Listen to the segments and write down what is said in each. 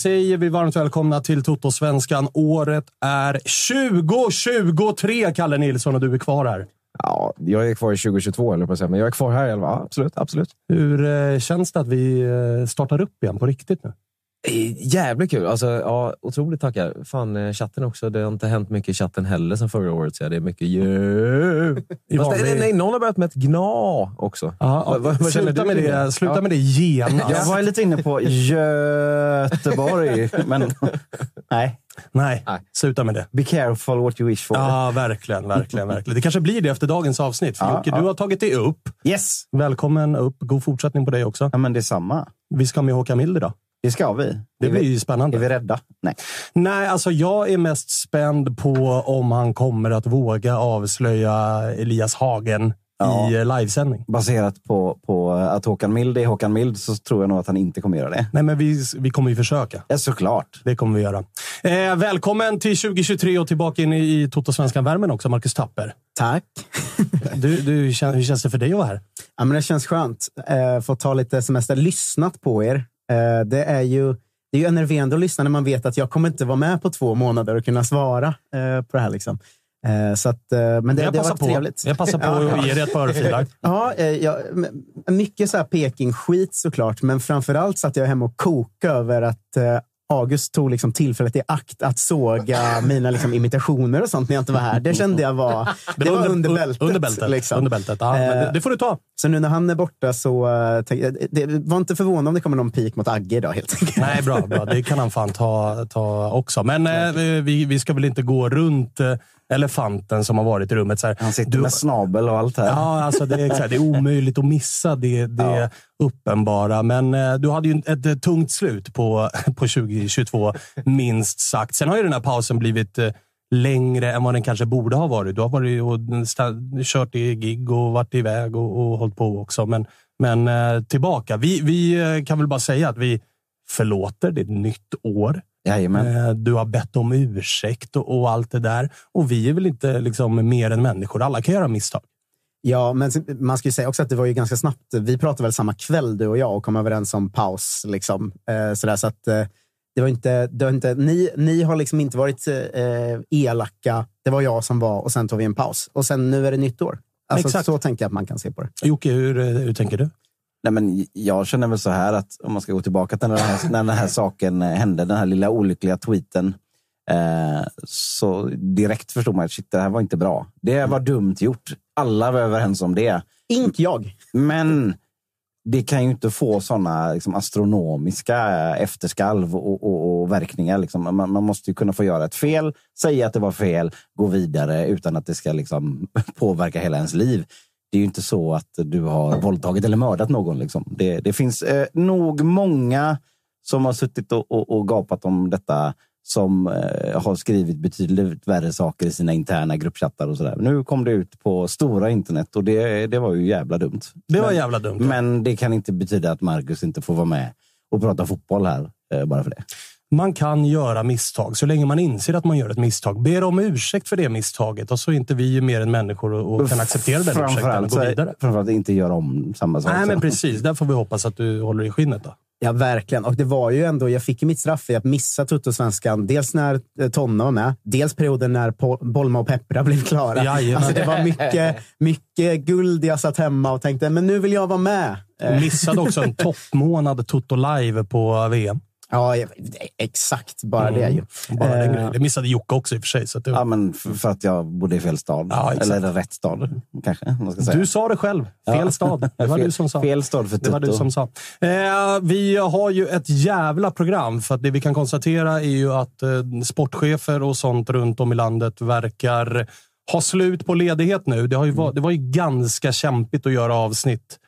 säger vi varmt välkomna till Toto-svenskan. Året är 2023, Kalle Nilsson, och du är kvar här. Ja, jag är kvar i 2022, eller på säga, men jag är kvar här. Ja, absolut, absolut. Hur eh, känns det att vi eh, startar upp igen på riktigt nu? Eh, Jävligt kul. Alltså, ja, otroligt tackar. Fan, eh, chatten också. Det har inte hänt mycket i chatten heller sen förra året. Så det är mycket yeah. Fast, nej, nej, någon har börjat med ett gna också. Ja, Vad- vad- vad sluta du med det, sluta Ja. med det genast. Jag var lite inne på Göteborg, men nej. Nej, Nej. sluta med det. Be careful what you wish for. Ja, verkligen, verkligen, verkligen. Det kanske blir det efter dagens avsnitt. För Ja, Jocke, ja. du har tagit dig upp. Yes! Välkommen upp. God fortsättning på dig också. Ja, men det är samma. Vi ska med Håkan Mild idag. Det ska vi. Det är blir vi, ju spännande. Är vi rädda? Nej. Nej, alltså jag är mest spänd på om han kommer att våga avslöja Elias Hagen Ja. i eh, livesändning. Baserat på, på att Håkan Mild är Håkan Mild så tror jag nog att han inte kommer göra det. Nej, men vi, vi kommer ju försöka. Ja, såklart. Det kommer vi göra. Eh, välkommen till 2023 och tillbaka in i, Toto-svenskan-värmen också, Marcus Tapper. Tack. Du, du, hur kän- hur känns det för dig att vara här? Ja, men det känns skönt. Eh, få ta lite semester. Lyssnat på er. Eh, det är ju det är ju enerverande att lyssna när man vet att jag kommer inte vara med på två månader och kunna svara eh, på det här. Liksom. Eh, så att, men det, jag det varit på. trevligt. Jag passar på Ja, att ge dig ett par örfilar. Ja, ja, mycket så här Peking-skit såklart, men framförallt satt jag hemma och kokade över att August tog liksom tillfället i akt att såga mina liksom, imitationer och sånt när jag inte var här. Det kände jag var, det var under bältet. Under bältet. liksom. Under bältet. Ja, det, Eh, det får du ta. Så nu när han är borta så uh, tänk, det, var inte förvånande om det kommer någon pik mot Agge idag helt enkelt. Nej, bra. bra. Det kan han fan ta, ta också. Men eh, vi, vi ska väl inte gå runt eh, elefanten som har varit i rummet. Så här. Han sitter Du- med snabel och allt här. Ja, alltså det, är, exakt, det är omöjligt att missa det, det uppenbara. Men eh, du hade ju ett, eh, tungt slut på, på 2022, minst sagt. Sen har ju den här pausen blivit eh, längre än vad den kanske borde ha varit. Du har varit och kört i gig och varit iväg och, och hållit på också. Men, men eh, tillbaka. Vi, vi eh, kan väl bara säga att vi förlåter. Det är ett nytt år. Jajamän. Eh, Du har bett om ursäkt och, och allt det där. Och vi är väl inte liksom mer än människor. Alla kan göra misstag. Ja, men man ska ju säga också att det var ju ganska snabbt. Vi pratade väl samma kväll du och jag och kom överens om paus. Liksom. Eh, sådär, så att, eh, det var inte, det var inte, ni, ni har liksom inte varit eh, elaka. Det var jag som var och sen tog vi en paus. Och sen nu är det nytt år. Alltså, Exakt. så tänker jag att man kan se på det. Jocke, hur, eh, hur tänker du? Nej, men jag känner väl så här att om man ska gå tillbaka till när den här, när den här saken hände, den här lilla olyckliga tweeten Eh, så direkt förstod man att shit, det här var inte bra. Det var dumt gjort. Alla var överens om det. Inte jag. Men det kan ju inte få sådana liksom, astronomiska efterskalv och, och, och verkningar. Liksom. Man, man, måste ju kunna få göra ett fel, säga att det var fel, gå vidare utan att det ska liksom, påverka hela ens liv. Det är ju inte så att du har våldtagit eller mördat någon. Liksom. Det, det finns eh, nog många som har suttit och, och, och gapat om detta som eh, har skrivit betydligt värre saker i sina interna gruppchattar och sådär. Nu kom det ut på stora internet och det, det var ju jävla dumt. Det var men, jävla dumt. Men det kan inte betyda att Marcus inte får vara med och prata fotboll här eh, bara för det. Man kan göra misstag så länge man inser att man gör ett misstag. Ber om ursäkt för det misstaget och så är inte vi mer än människor och, och kan acceptera den ursäkten och gå vidare. Framförallt inte göra om samma sak. Nej, men precis. Där får vi hoppas att du håller i skinnet. Då. Ja, verkligen. Och det var ju ändå, jag fick ju mitt straff i att missa Tuttosvenskan. Dels när eh, Tonna var med, dels perioden när Bolma och Peppra blev klara. Alltså, det var mycket, mycket guld. Jag satt hemma och tänkte, men nu vill jag vara med. Missade också en toppmånad Toto live på VM. Ja, exakt. Bara mm. det ju. Bara den grejen. Det missade Jocke också i och för sig. Så det... Ja, men för att jag bodde i fel stad. Ja, Eller rätt stad, kanske. Man ska säga. Du sa det själv. Fel ja. stad. Det var fel, du som sa. Fel stad för Det var du som sa. Eh, vi har ju ett jävla program. För att det vi kan konstatera är ju att eh, sportchefer och sånt runt om i landet verkar ha slut på ledighet nu. Det, har ju var, det var ju ganska kämpigt att göra avsnitt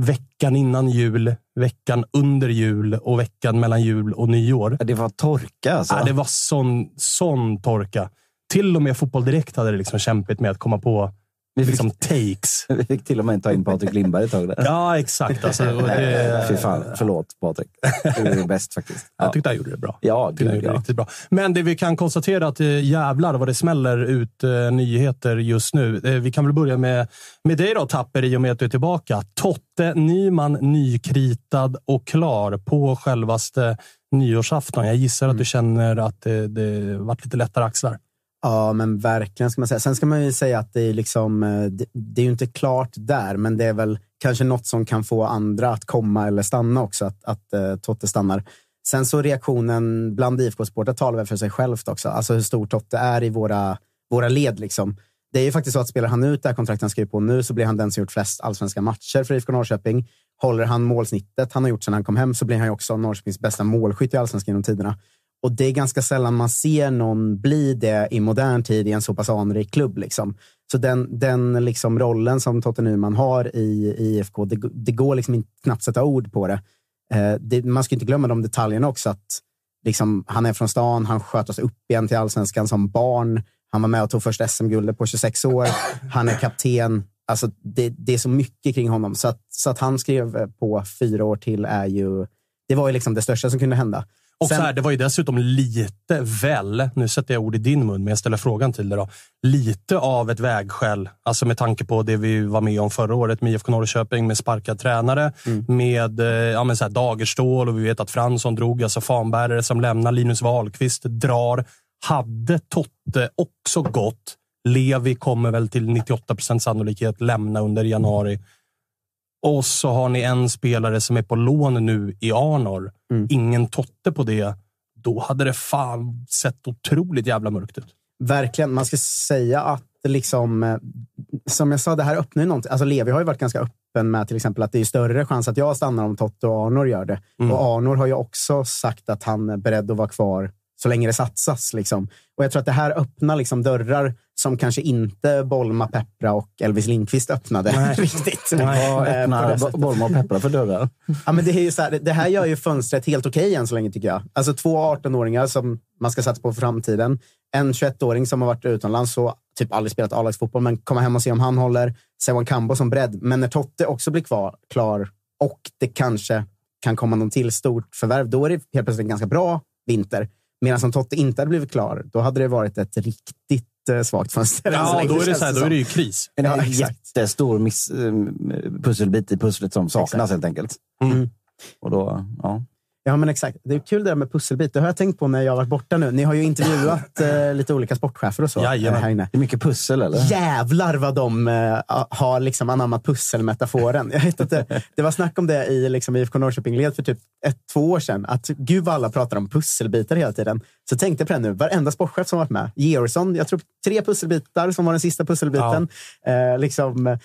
veckan innan jul, veckan under jul och veckan mellan jul och nyår. Det var torka alltså? Ja, det var sån, sån torka. Till och med Fotboll Direkt hade det liksom kämpigt med att komma på vi fick, liksom takes. Vi fick till och med ta in Patrik Lindberg ett tag. Där. Ja, exakt. Alltså, det, Fy fan, förlåt Patrik. Du är bäst faktiskt. Ja. Jag tyckte han gjorde det bra. Ja, det gjorde ja. riktigt bra. Men det vi kan konstatera att eh, jävlar vad det smäller ut eh, nyheter just nu. Eh, vi kan väl börja med, med dig då, Tapper, i och med att du är tillbaka. Totte Nyman nykritad och klar på självaste nyårsafton. Jag gissar att du mm. känner att det, det varit lite lättare axlar. Ja, men verkligen. ska man säga. Sen ska man ju säga att det är, liksom, eh, det, det är ju inte klart där, men det är väl kanske något som kan få andra att komma eller stanna också, att, att uh, Totte stannar. Sen så reaktionen bland IFK-supportrar talar väl för sig självt också. Alltså hur stor Totte är i våra, våra led. Liksom. Det är ju faktiskt så att spelar han ut det här kontraktet han skriver på nu så blir han den som gjort flest allsvenska matcher för IFK Norrköping. Håller han målsnittet han har gjort sedan han kom hem så blir han ju också Norrköpings bästa målskytt i allsvenskan genom tiderna. Och det är ganska sällan man ser någon bli det i modern tid i en så pass anrik klubb. Liksom. Så den, den liksom rollen som Totte Nyman har i, i IFK, det, det går liksom inte knappt sätta ord på det. Eh, det. Man ska inte glömma de detaljerna också. att liksom, Han är från stan, han sköt oss upp igen till allsvenskan som barn. Han var med och tog första SM-guldet på 26 år. Han är kapten. Alltså, det, det, är så mycket kring honom. Så att, så att han skrev på fyra år till är ju... Det var ju liksom det största som kunde hända. Och Sen, så här, det var ju dessutom lite väl, nu sätter jag ord i din mun, men jag ställer frågan till dig. Då, lite av ett vägskäl, alltså med tanke på det vi var med om förra året med IFK Norrköping, med sparkad tränare, mm. med eh, ja, men så här, Dagerstål och vi vet att Fransson drog, alltså fanbärare som lämnar, Linus Wahlqvist drar. Hade Totte också gått, Levi kommer väl till 98 procent sannolikhet lämna under januari. Och så har ni en spelare som är på lån nu i Arnor. Mm. Ingen Totte på det. Då hade det fan sett otroligt jävla mörkt ut. Verkligen. Man ska säga att liksom, eh, som jag sa, det här öppnar ju någonting. Alltså Levi har ju varit ganska öppen med till exempel att det är större chans att jag stannar om Totte och Arnor gör det. Mm. Och Arnor har ju också sagt att han är beredd att vara kvar så länge det satsas. Liksom. Och Jag tror att det här öppnar liksom dörrar som kanske inte Bolma, Peppra och Elvis Lindqvist öppnade Nej. riktigt. Vad eh, öppnar Bolma och Peppra för dörrar? Ja, men det, är ju så här, det här gör ju fönstret helt okej okay än så länge, tycker jag. Alltså två 18-åringar som man ska satsa på för framtiden. En 21-åring som har varit utomlands och typ aldrig spelat A-lagsfotboll, men komma hem och se om han håller. Sewan Kambo som bredd. Men när Totte också blir kvar, klar och det kanske kan komma någon till stort förvärv, då är det helt plötsligt en ganska bra vinter. Medan om Totte inte hade blivit klar, då hade det varit ett riktigt eh, svagt fönster. Ja, då är, det så här, då är det ju kris. En ja, jättestor miss, eh, pusselbit i pusslet som saknas exakt. helt enkelt. Mm. Och då, ja. Ja, men exakt. Det är kul det där med pusselbit. Det har jag tänkt på när jag har varit borta nu. Ni har ju intervjuat eh, lite olika sportchefer och så. Jajamän. eh, här inne. Det är mycket pussel, eller? Jävlar vad de eh, har liksom anammat pusselmetaforen. Jag vet att det, var snack om det i liksom, IFK Norrköping-led för typ ett, två år sedan. Att gud vad alla pratar om pusselbitar hela tiden. Så tänkte jag på det nu. Varenda sportchef som varit med. Georgsson, jag tror tre pusselbitar som var den sista pusselbiten. Eh, liksom, eh,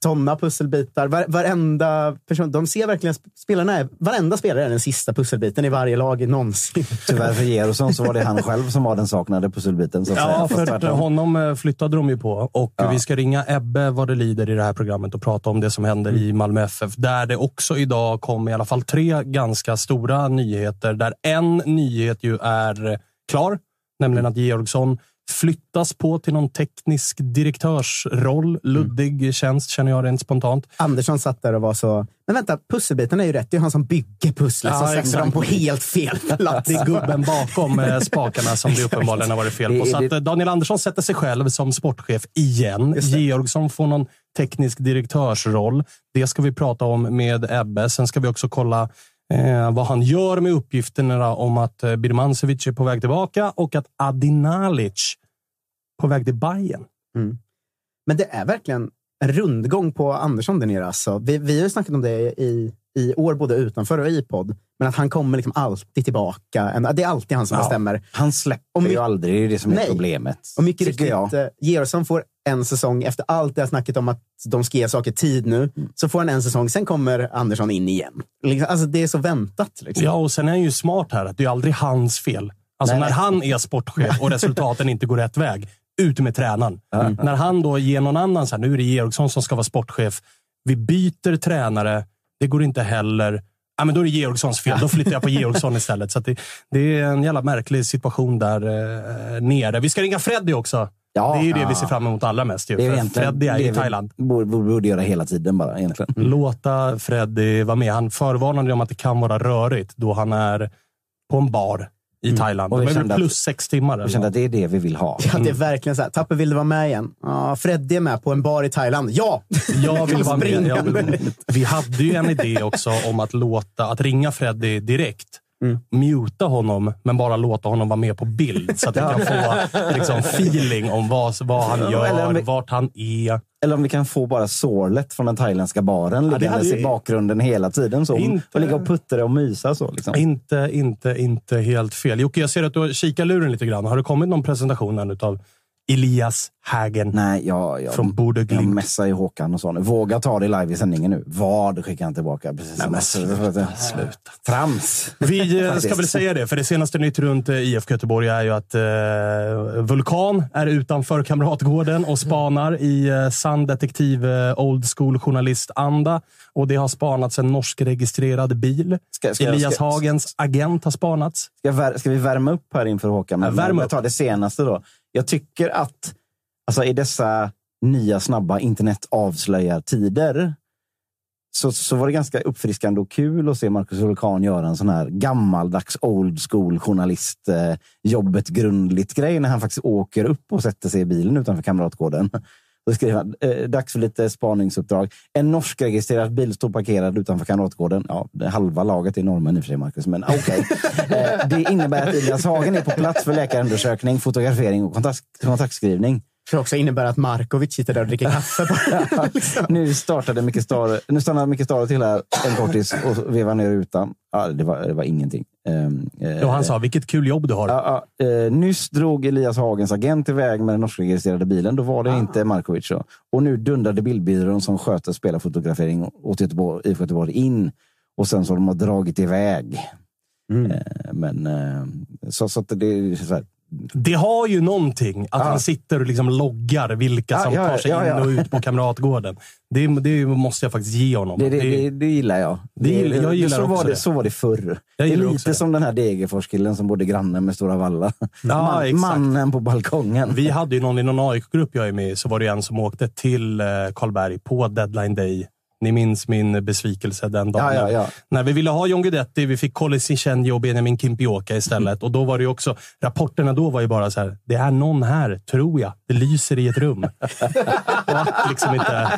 tonna pusselbitar. Var, varenda person. De ser verkligen spelarna. Är, varenda spelare är den sista pusselbiten i varje lag någonsin. Tyvärr för Gerosson så var det han själv som var den saknade pusselbiten. Så att säga. Ja, Fast för honom eh, flyttade de ju på. Och Vi ska ringa Ebbe vad det lider i det här programmet och prata om det som händer i Malmö FF. Där det också idag kom i alla fall tre ganska stora nyheter. Där en nyhet ju är klar, nämligen att Georgsson flyttas på till någon teknisk direktörsroll. Luddig tjänst känner jag rent spontant. Andersson satt där och var så... Men vänta, pusselbiten är ju rätt. Det är han som bygger pusslet Ja, som sätter dem på helt fel plats. Det är gubben bakom eh, spakarna som det uppenbarligen har varit fel på. Så att eh, Daniel Andersson sätter sig själv som sportchef igen. Georgsson får någon teknisk direktörsroll. Det ska vi prata om med Ebbe. Sen ska vi också kolla eh, vad han gör med uppgifterna om att eh, Birmancevic är på väg tillbaka och att Adinalic på väg till Bayern. Mm. Men det är verkligen en rundgång på Andersson där nere. Alltså. Vi, vi har ju snackat om det i, i år, både utanför och i podd. Men att han kommer liksom alltid tillbaka. Det är alltid han som Ja. bestämmer. Han släpper Och my- ju aldrig, det är det som är Nej. problemet. Och mycket riktigt, jag. eh, Georgsson får en säsong. Efter allt det här snacket om att de ska ge saker tid nu, Mm. så får han en säsong. Sen kommer Andersson in igen. Liksom, Alltså, det är så väntat. Liksom. Ja, och sen är han ju smart här. att Det är aldrig hans fel. Alltså Nej, när nej. han är sportchef och resultaten inte går rätt väg, ut med tränaren. När han då ger någon annan, så här, nu är det Georgsson som ska vara sportchef. Vi byter tränare. Det går inte heller. Ja, men då är det Georgssons fel. Då flyttar jag på Georgsson istället. Så det, det är en jävla märklig situation där eh, nere. Vi ska ringa Freddy också. Ja. det är ju det Ja. vi ser fram emot allra mest. Ju, Det är Freddy är det i Thailand. Borde, borde, borde göra hela tiden bara egentligen. Låta Freddy vara med. Han förvarnade om att det kan vara rörigt då han är på en bar i Thailand. Och vi kände att- plus sex timmar. Eller kände att det är det vi vill ha. Ja, det är verkligen så här. Tapper, vill du vara med igen? Ja, Freddy är med på en bar i Thailand. Ja! Jag vill vara med. Jag vill, vi hade ju en idé också om att låta, att ringa Freddy direkt. Muta honom, men bara låta honom vara med på bild. Så att vi kan få liksom, feeling om vad, vad han Ja, eller gör, om vi- vart han är. Eller om vi kan få bara sorlet från den thailändska baren det liggandes hade i bakgrunden hela tiden. Så, Inte- Och ligga och puttra och mysa så. Liksom. Inte, inte, inte helt fel. Jocke, jag ser att du har kikat luren lite grann. Har det kommit någon presentation än utav Elias Hagen Nej, jag, jag, från jag Glimt? messar ju Håkan och så nu. Våga ta det live i sändningen nu. Vad skickar han tillbaka? Precis som att- Sluta. Trams. Vi eh, ska väl säga det, för det senaste nytt runt eh, IFK Göteborg är ju att eh, Vulkan är utanför Kamratgården och spanar i eh, sann detektiv eh, old school journalist-anda. Och det har spanats en norsk-registrerad bil. Ska- ska jag- Elias ska- Hagens agent har spanats. Ska, vi värma upp här inför Håkan? Men, Ja, värma men upp. ta det senaste då. Jag tycker att alltså, i dessa nya snabba internet så, så var det ganska uppfriskande och kul att se Marcus Vulkan göra en sån här gammaldags old school journalist eh, jobbet grundligt grej när han faktiskt åker upp och sätter sig i bilen utanför Kamratgården. Då skriver han, eh, dags för lite spaningsuppdrag. En norskregistrerad bil står parkerad utanför Kamratgården. Ja, halva laget är norrmän i och för sig, Marcus, men okej. eh, det innebär att Elias Hagen är på plats för läkarundersökning, fotografering och kontakt, kontaktskrivning. Det också innebär att Markovic sitter där och dricker kaffe. På. liksom. Nu startade Micke Stare, nu stannar Micke Stare till här en kortis och vevar ner rutan. Ja, det, var, det var ingenting. Ehm, eh, Och han sa, vilket kul jobb du har. Ja, ja, eh, nyss drog Elias Hagens agent iväg med den norskregistrerade bilen. Då var det inte Markovic. Då. Och nu dundrade bildbyrån som sköter spelarfotografering åt Göteborg, IFK Göteborg in. Och sen så har de har dragit iväg. Eh, men eh, så, så att det är så här, Det har ju någonting att han sitter och liksom loggar vilka Ja, som ja, tar sig ja, ja. in och ut på Kamratgården. Det, det måste jag faktiskt ge honom. det, det, det, det gillar jag. Det gillar- jag gillar så, var det, så var det förr. Det är lite som den här Degerfors-killen som bodde granne med Stora Valla. Man, mannen på balkongen. Vi hade ju någon i någon AIK-grupp jag är med i, så var det en som åkte till eh, Karlberg på deadline day Ni minns min besvikelse den dagen. Ja, ja, ja. När vi ville ha John Guidetti, vi fick Colin Cichenio och Benjamin Kimpioka istället. Och då var det ju också, rapporterna då var ju bara så här, det är någon här, tror jag. Det lyser i ett rum. Det vart liksom inte,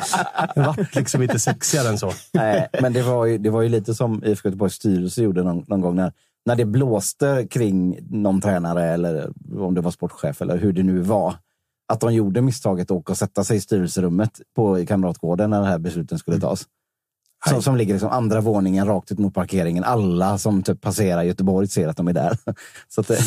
vart liksom inte sexigare än så. Nej, men det var, ju, det var ju lite som IFK Göteborgs styrelse gjorde någon, någon gång när, när det blåste kring någon tränare eller om det var sportchef eller hur det nu var. Att de gjorde misstaget att åka och sätta sig i styrelserummet på, i Kamratgården när de här besluten skulle tas. Som, som ligger liksom andra våningen rakt ut mot parkeringen. Alla som typ passerar Göteborg ser att de är där. Så att det,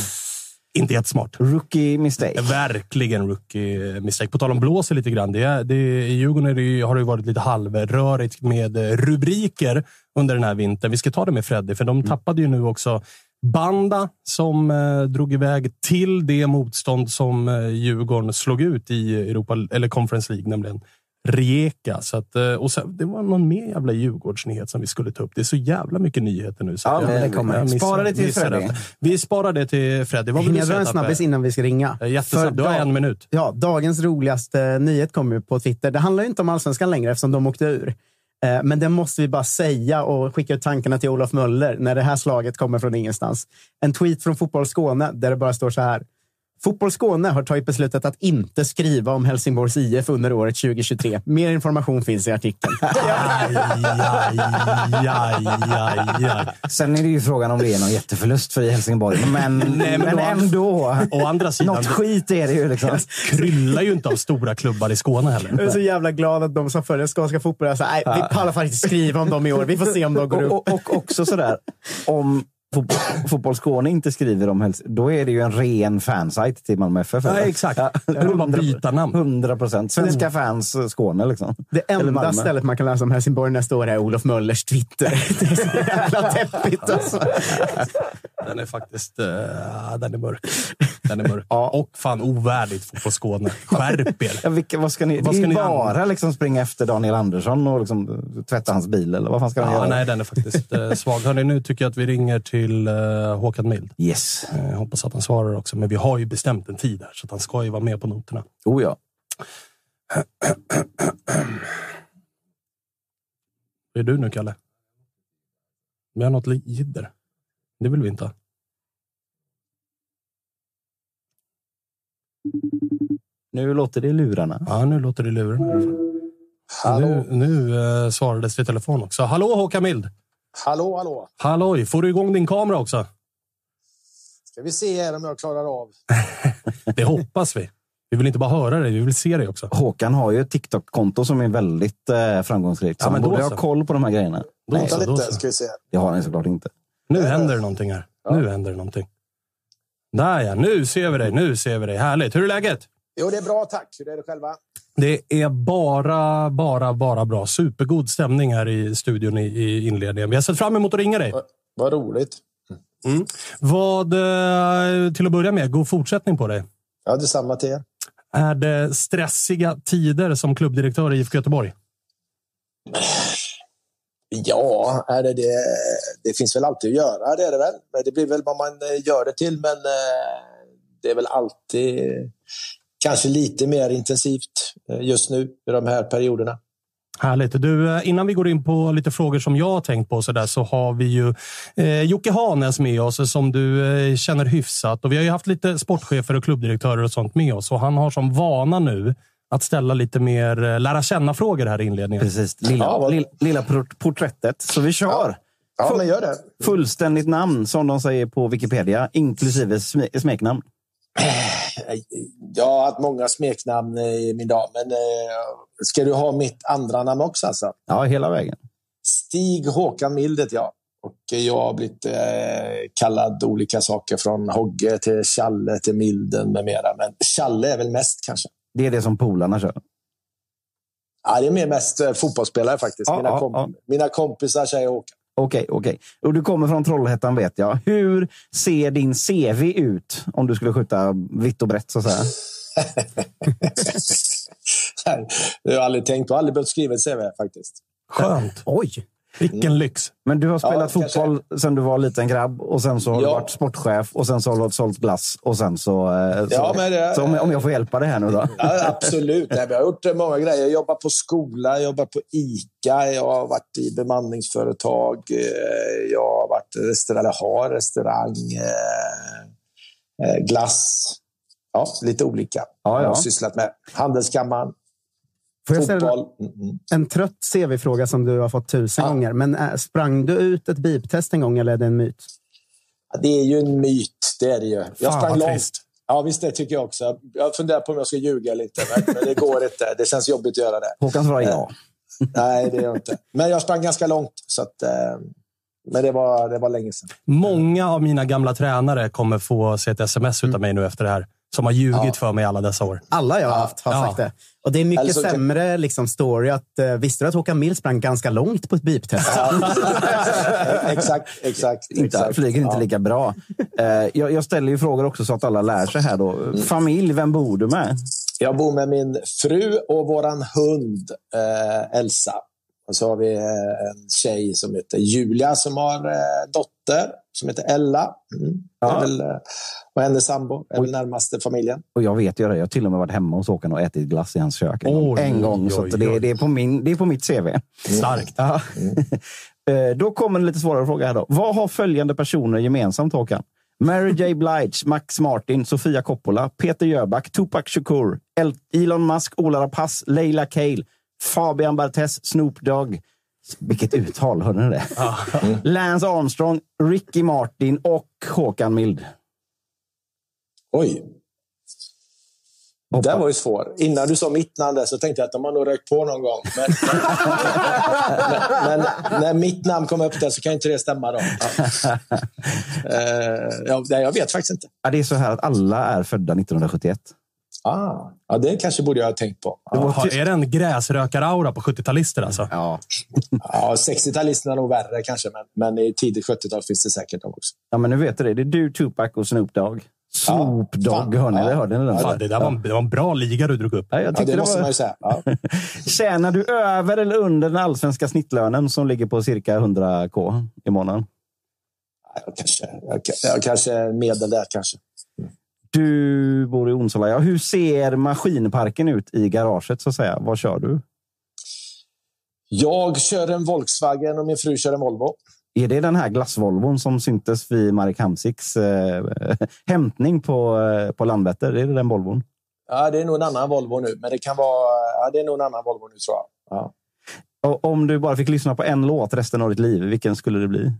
Inte jättesmart. rookie mistake. Verkligen rookie mistake. På tal om blåser lite grann. Det, det, I Djurgården det, har det varit lite halvrörigt med eh, rubriker under den här vintern. Vi ska ta det med Freddy, för de tappade ju nu också Banda som eh, drog iväg till det motstånd som eh, Djurgården slog ut i Europa, eller Conference League, nämligen Rijeka. Så att, eh, och sen, det var någon mer jävla Djurgårdsnyhet som vi skulle ta upp. Det är så jävla mycket nyheter nu. Så Ja, jag- det kommer. jag missar- Spara det till Freddy. Vi sparar det till Freddy. Vad vill Hinner du säga, en snabbis innan vi ska ringa? Jättesnabbt. Du har en minut. Ja, dagens roligaste nyhet kommer ju på Twitter. Det handlar ju inte om allsvenskan längre eftersom de åkte ur. Eh, men det måste vi bara säga och skicka ut tankarna till Olof Möller när det här slaget kommer från ingenstans. En tweet från Fotboll Skåne där det bara står så här. Fotboll Skåne har tagit beslutet att inte skriva om Helsingborgs IF under året 2023. Mer information finns i artikeln. Aj, aj, aj, aj, aj. Sen är det ju frågan om det är någon jätteförlust för i Helsingborg. Men, men men, då- ändå. Å andra sidan, Något skit är det ju. Liksom. kryllar ju inte av stora klubbar i Skåne Jag är heller. så jävla glad att de som följer skånska fotbollen sa nej, vi pallar faktiskt skriva om dem i år. Vi får se om de går upp. Och, och, och också sådär, om fotboll, Fotboll Skåne inte skriver om Hels då är det ju en ren fansajt till Malmö FF. Ja, exakt. Vill man byta namn. 100 procent. Svenska fans eh, Skåne liksom. Det enda stället man kan läsa om Helsingborg nästa år är Olof Möllers Twitter. Det är så jävla deppigt alltså. Den är faktiskt uh, den är mörk. Den är mörk. Och fan ovärdigt fotboll Skåne. Skärp er! Ja, vilka, vad ska ni, Vad det är ska ni bara liksom springa efter Daniel Andersson och liksom tvätta hans bil. Eller vad fan ska de Ja, göra? nej, den är faktiskt uh, svag. Hörrni, nu tycker jag att vi ringer till uh, Håkan Mild. Yes. Jag hoppas att han svarar också, men vi har ju bestämt en tid här, så att han ska ju vara med på noterna. Oh ja. Vad är du nu, Kalle? Vi har något jidder. Det vill vi inte ha. Nu låter det i lurarna. Ja, nu låter det i fall. Nu, nu eh, svarades det i telefon också. Hallå Håkan Mild! Hallå, hallå. Halloj! Får du igång din kamera också? Ska vi se här om jag klarar av. Det hoppas vi. Vi vill inte bara höra dig, vi vill se dig också. Håkan har ju ett TikTok-konto som är väldigt eh, framgångsrikt. Så Ja, men han borde så. ha koll på de här grejerna. Då Vänta så, då lite, så. ska vi se. Det har han såklart inte. Nu händer det någonting här. Nu händer det någonting. Där ja, nu ser vi dig. Nu ser vi dig. Härligt. Hur är läget? Jo, det är bra, tack. Hur är det själva? Det är bara, bara, bara bra. Supergod stämning här i studion i, i inledningen. Vi har sett fram emot att ringa dig. Vad roligt. Vad, eh, till att börja med, god fortsättning på dig. Ja, detsamma till er. Är det stressiga tider som klubbdirektör i IFK Göteborg? Ja, är det, det, det finns väl alltid att göra, det är det väl. Det blir väl vad man eh, gör det till, men eh, det är väl alltid kanske lite mer intensivt eh, just nu i de här perioderna. Härligt. Du, eh, innan vi går in på lite frågor som jag har tänkt på så, där, så har vi ju eh, Jocke Hanes med oss som du eh, känner hyfsat. Och vi har ju haft lite sportchefer och klubbdirektörer och sånt med oss. Och han har som vana nu att ställa lite mer eh, lära känna-frågor här i inledningen. Precis. Lilla, Ja, vad- lill- lilla port- porträttet. Så vi kör. Ja, men gör det. Fullständigt namn, som de säger på Wikipedia, inklusive sme- smeknamn. Jag har haft många smeknamn eh, i min dag, men eh, ska du ha mitt andra namn också? Alltså? Ja, hela vägen. Stig Håkan Mildet, ja. Och jag har blivit eh, kallad olika saker från Hogge till Challe till Milden med mera. Men Challe är väl mest kanske. Det är det som polarna kör. Ja, det är mer mest eh, fotbollsspelare faktiskt. Ja, mina, ja, kom- ja. mina kompisar säger Håkan. Okej, okej. Och du kommer från Trollhättan vet jag. Hur ser din CV ut om du skulle skjuta vitt och brett så att säga? det har jag aldrig tänkt och aldrig behövt skriva ett CV faktiskt. Skönt. Oj! Vilken lyx! Men du har spelat Ja, kanske. fotboll sen du var liten grabb och sen så har du Ja. varit sportchef och sen så har du sålt glass och sen så... eh, så, Ja, det- så om, om jag får hjälpa dig här nu då. Ja, absolut. Nej, jag har gjort eh, många grejer. Jag jobbar på skola, jag jobbar på ICA, jag har varit i bemanningsföretag, eh, jag har varit restaurang, eller har restaurang, glass. Ja, lite olika. Ja, Jag ja. har sysslat med handelskammaren, Får jag ställa. Mm, mm. en trött CV-fråga som du har fått tusen Ja. gånger. Men äh, sprang du ut ett biptest en gång eller är det en myt? Ja, Det är ju en myt, det är det ju. Jag Fan, sprang långt. trist. Ja, visst det tycker jag också. Jag funderar på om jag ska ljuga eller inte, men det går inte. Det känns jobbigt att göra det. Håkan svarar ja. Nej, det gör jag inte. Men jag sprang ganska långt. Så att, eh, men det var, det var länge sedan. Många av mina gamla tränare kommer få se ett sms utav mig nu efter det här. Som har ljugit Ja. för mig alla dessa år. Alla jag har haft har Ja. sagt det. Och det är mycket Eller så- sämre liksom, story att uh, visste du att Håkan Mild sprang ganska långt på ett biptest? exakt, exakt. Inte, exakt. flyger inte Ja. lika bra. Eh, jag, jag ställer ju frågor också så att alla lär sig här. Då. Mm. Familj, vem bor du med? Jag bor med min fru och våran hund eh, Elsa. Och så har vi eh, en tjej som heter Julia som har eh, dotter som heter Ella. Mm. Ja. väl, eh, och hennes sambo är väl närmaste familjen. Och jag vet ju det. Jag har till och med varit hemma hos Håkan och ätit glass i hans kök en gång. Oj, en gång så oj, det, oj. det, är på min, det är på mitt CV. Starkt. Ja. Eh, Då kommer en lite svårare fråga här. Då. Vad har följande personer gemensamt, Håkan? Mary J. Blige, Max Martin, Sofia Coppola, Peter Jöback, Tupac Shakur, El- Elon Musk, Ola Rapace, Leila Cale, Fabian Barthez, Snoop Dogg. Vilket uttal, hörde ni det? Lance Armstrong, Ricky Martin och Håkan Mild. Oj. Det var ju svår. Innan du sa mitt namn där så tänkte jag att de har nog rökt på någon gång. Men, men, men när mitt namn kom upp där så kan ju inte det stämma då. Ja. Eh, ja, jag vet faktiskt inte. Ja, det är så här att alla är födda 1971. Ah, ja, det kanske borde jag ha tänkt på. Ja, Är det en gräsrökar-aura på 70-talister alltså? Ja. ja, 60-talisterna är nog värre kanske, men, men i tidigt 70-tal finns det säkert de också. ja, men nu vet du det. Det är du, Tupac och Snoop Dogg. Snoop Ja, Dogg, fan. hörde ni Ja. det? Hörde ni det? Fan, det där var en, det var en bra liga du drog upp. Ja, jag Ja, det det måste var... man ju säga. Ja. Tjänar du över eller under den allsvenska snittlönen som ligger på cirka 100k i månaden? Jag kanske, jag, jag kanske medel där kanske. Du bor i Onsala. Ja, hur ser maskinparken ut i garaget? så att säga? Vad kör du? Jag kör en Volkswagen och min fru kör en Volvo. Är det den här glassvolvon som syntes vid Marek Hamsiks eh, hämtning på, eh, på Landvetter? Är det den Volvon? Ja, det är nog en annan Volvo nu, men det kan vara... Ja, det är nog en annan Volvo nu tror jag. Ja. Och om du bara fick lyssna på en låt resten av ditt liv, vilken skulle det bli?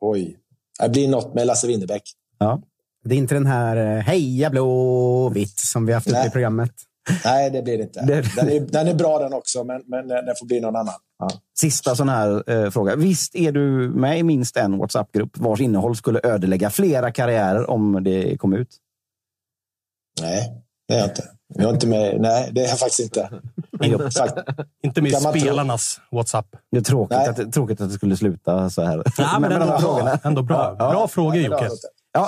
Oj. Det blir något med Lasse Winnerbäck. Ja. Det är inte den här eh, Heja Blåvitt som vi haft uppe Nej. i programmet. Nej, det blir det inte. Det- Den, är, den är bra den också, men, men den får bli någon annan. Ja. Sista sån här eh, fråga. Visst är du med i minst en WhatsApp-grupp vars innehåll skulle ödelägga flera karriärer om det kom ut? Nej, det är jag inte. Jag är inte med. Nej, det är jag faktiskt inte. Inte med spelarnas WhatsApp. Det är tråkigt, Nej. att, tråkigt att det skulle sluta så här. Ja, men de ändå, bra, ändå bra. Bra frågor Nej, har Jocke.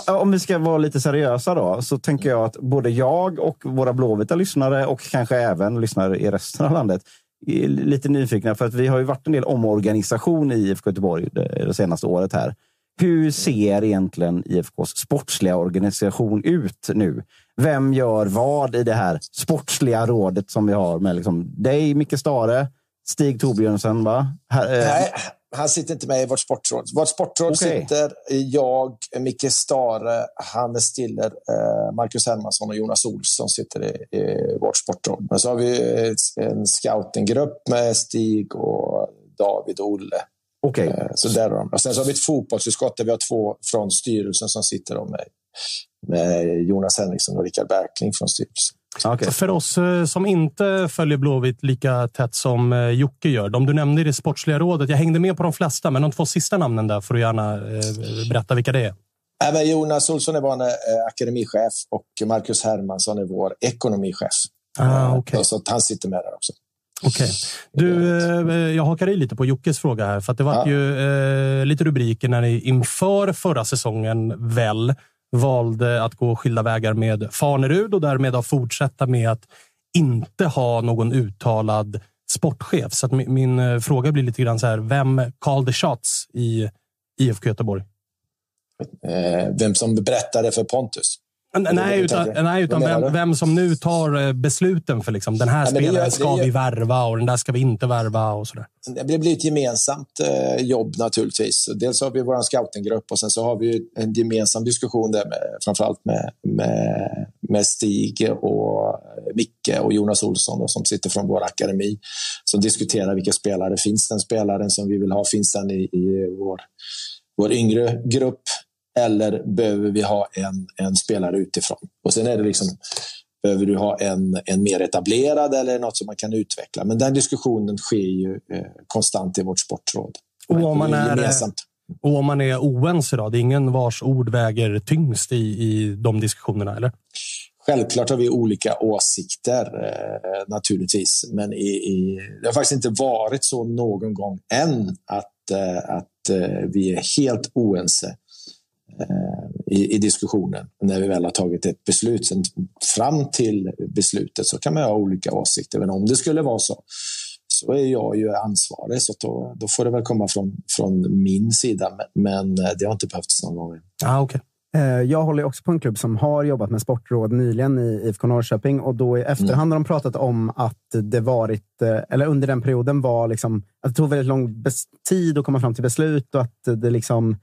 Ja, om vi ska vara lite seriösa då, så tänker jag att både jag och våra blåvita lyssnare och kanske även lyssnare i resten av landet är lite nyfikna. För att vi har ju varit en del omorganisation i IFK Göteborg det, det senaste året här. Hur ser egentligen IFKs sportsliga organisation ut nu? Vem gör vad i det här sportsliga rådet som vi har med liksom dig, Micke Stare, Stig Torbjörnsen, va? Här, eh, Nej, han sitter inte med i vårt sportråd. Vårt sportråd Okej. sitter jag, Micke Stare, Hannes Stiller, eh, Marcus Hermansson och Jonas Olsson sitter i, i vårt sportråd. Men så har vi en scoutinggrupp med Stig och David och Olle. Okej. Eh, Så där har de. Och sen så har vi ett fotbollsutskott där vi har två från styrelsen som sitter med, med Jonas Henriksson och Rickard Berkling från styrelsen. Okej. För oss eh, som inte följer Blåvitt lika tätt som eh, Jocke gör. De du nämnde i det sportsliga rådet. Jag hängde med på de flesta, men de två sista namnen där får du gärna eh, berätta vilka det är. Nej, men Jonas Olsson är vår akademichef och Marcus Hermansson är vår ekonomichef. Ah, okej. Så han sitter med där också. Okej. Du, eh, jag hakar i lite på Jockes fråga här. För det var Ja. ju eh, lite rubriker när ni inför förra säsongen väl valde att gå skilda vägar med Farnerud och därmed att fortsätta med att inte ha någon uttalad sportchef. Så att min, min fråga blir lite grann så här. Vem call the shots i IFK Göteborg? Eh, vem som berättade för Pontus. Nej, utan, nej, utan vem, vem, som nu tar eh, besluten för liksom, den här ja, spelaren det, ska det, vi värva och den där ska vi inte värva och sådär. Det blir ett gemensamt eh, jobb naturligtvis. Dels har vi vår scoutinggrupp och sen så har vi en gemensam diskussion där med, framförallt med, med, med Stig och Micke och Jonas Olsson då, som sitter från vår akademi. Som diskuterar vilka spelare. Finns den spelaren som vi vill ha? Finns den i, i vår, vår yngre grupp? Eller behöver vi ha en, en spelare utifrån? Och sen är det liksom, behöver du ha en, en mer etablerad eller något som man kan utveckla? Men den diskussionen sker ju eh, konstant i vårt sportråd. Och om man är, gemensamt. och om man är oense då? Det är ingen vars ord väger tyngst i, i de diskussionerna, eller? Självklart har vi olika åsikter eh, naturligtvis, men i, i, det har faktiskt inte varit så någon gång än att, eh, att eh, vi är helt oense i, i, diskussionen när vi väl har tagit ett beslut. Sen fram till beslutet så kan man ha olika åsikter, men om det skulle vara så så är jag ju ansvarig, så då, då får det väl komma från, från min sida. Men, men eh, det har inte behövts någon gång. Ah, okay. Eh, jag håller också på en klubb som har jobbat med sportråd nyligen i IFK Norrköping och då i efterhand mm. har de pratat om att det varit, eller under den perioden var liksom, att det tog väldigt lång tid att komma fram till beslut och att det liksom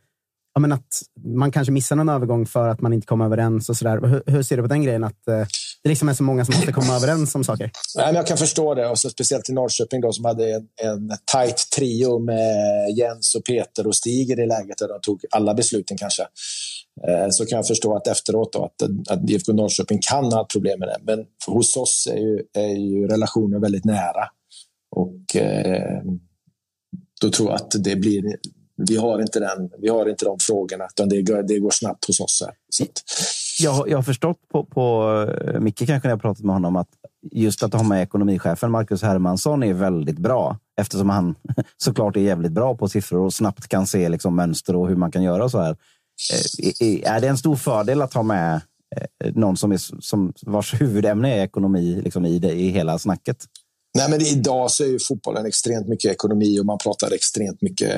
ja, men att man kanske missar någon övergång för att man inte kommer överens. och så där. Hur, hur ser du på den grejen? Att eh, det liksom är så många som måste komma överens om saker? Nej, men jag kan förstå det. Och så speciellt i Norrköping då, som hade en, en tight trio med Jens, och Peter och Stig i det läget där de tog alla besluten kanske. Eh, så kan jag förstå att efteråt då, att, att IFK Norrköping kan ha problem med det. Men hos oss är ju, är ju relationen väldigt nära. Och eh, då tror jag att det blir vi har inte, den, vi har inte de frågorna, utan det, går, det går snabbt hos oss. Här. Att... Jag, jag har förstått på, på eh, Micke, kanske när jag pratat med honom, att just att ha med ekonomichefen Marcus Hermansson är väldigt bra. Eftersom han såklart är jävligt bra på siffror och snabbt kan se liksom mönster och hur man kan göra så här. Eh, är det en stor fördel att ha med eh, någon som, är, som vars huvudämne är ekonomi liksom i, det, i hela snacket? Nej, men idag så är ju fotbollen extremt mycket ekonomi och man pratar extremt mycket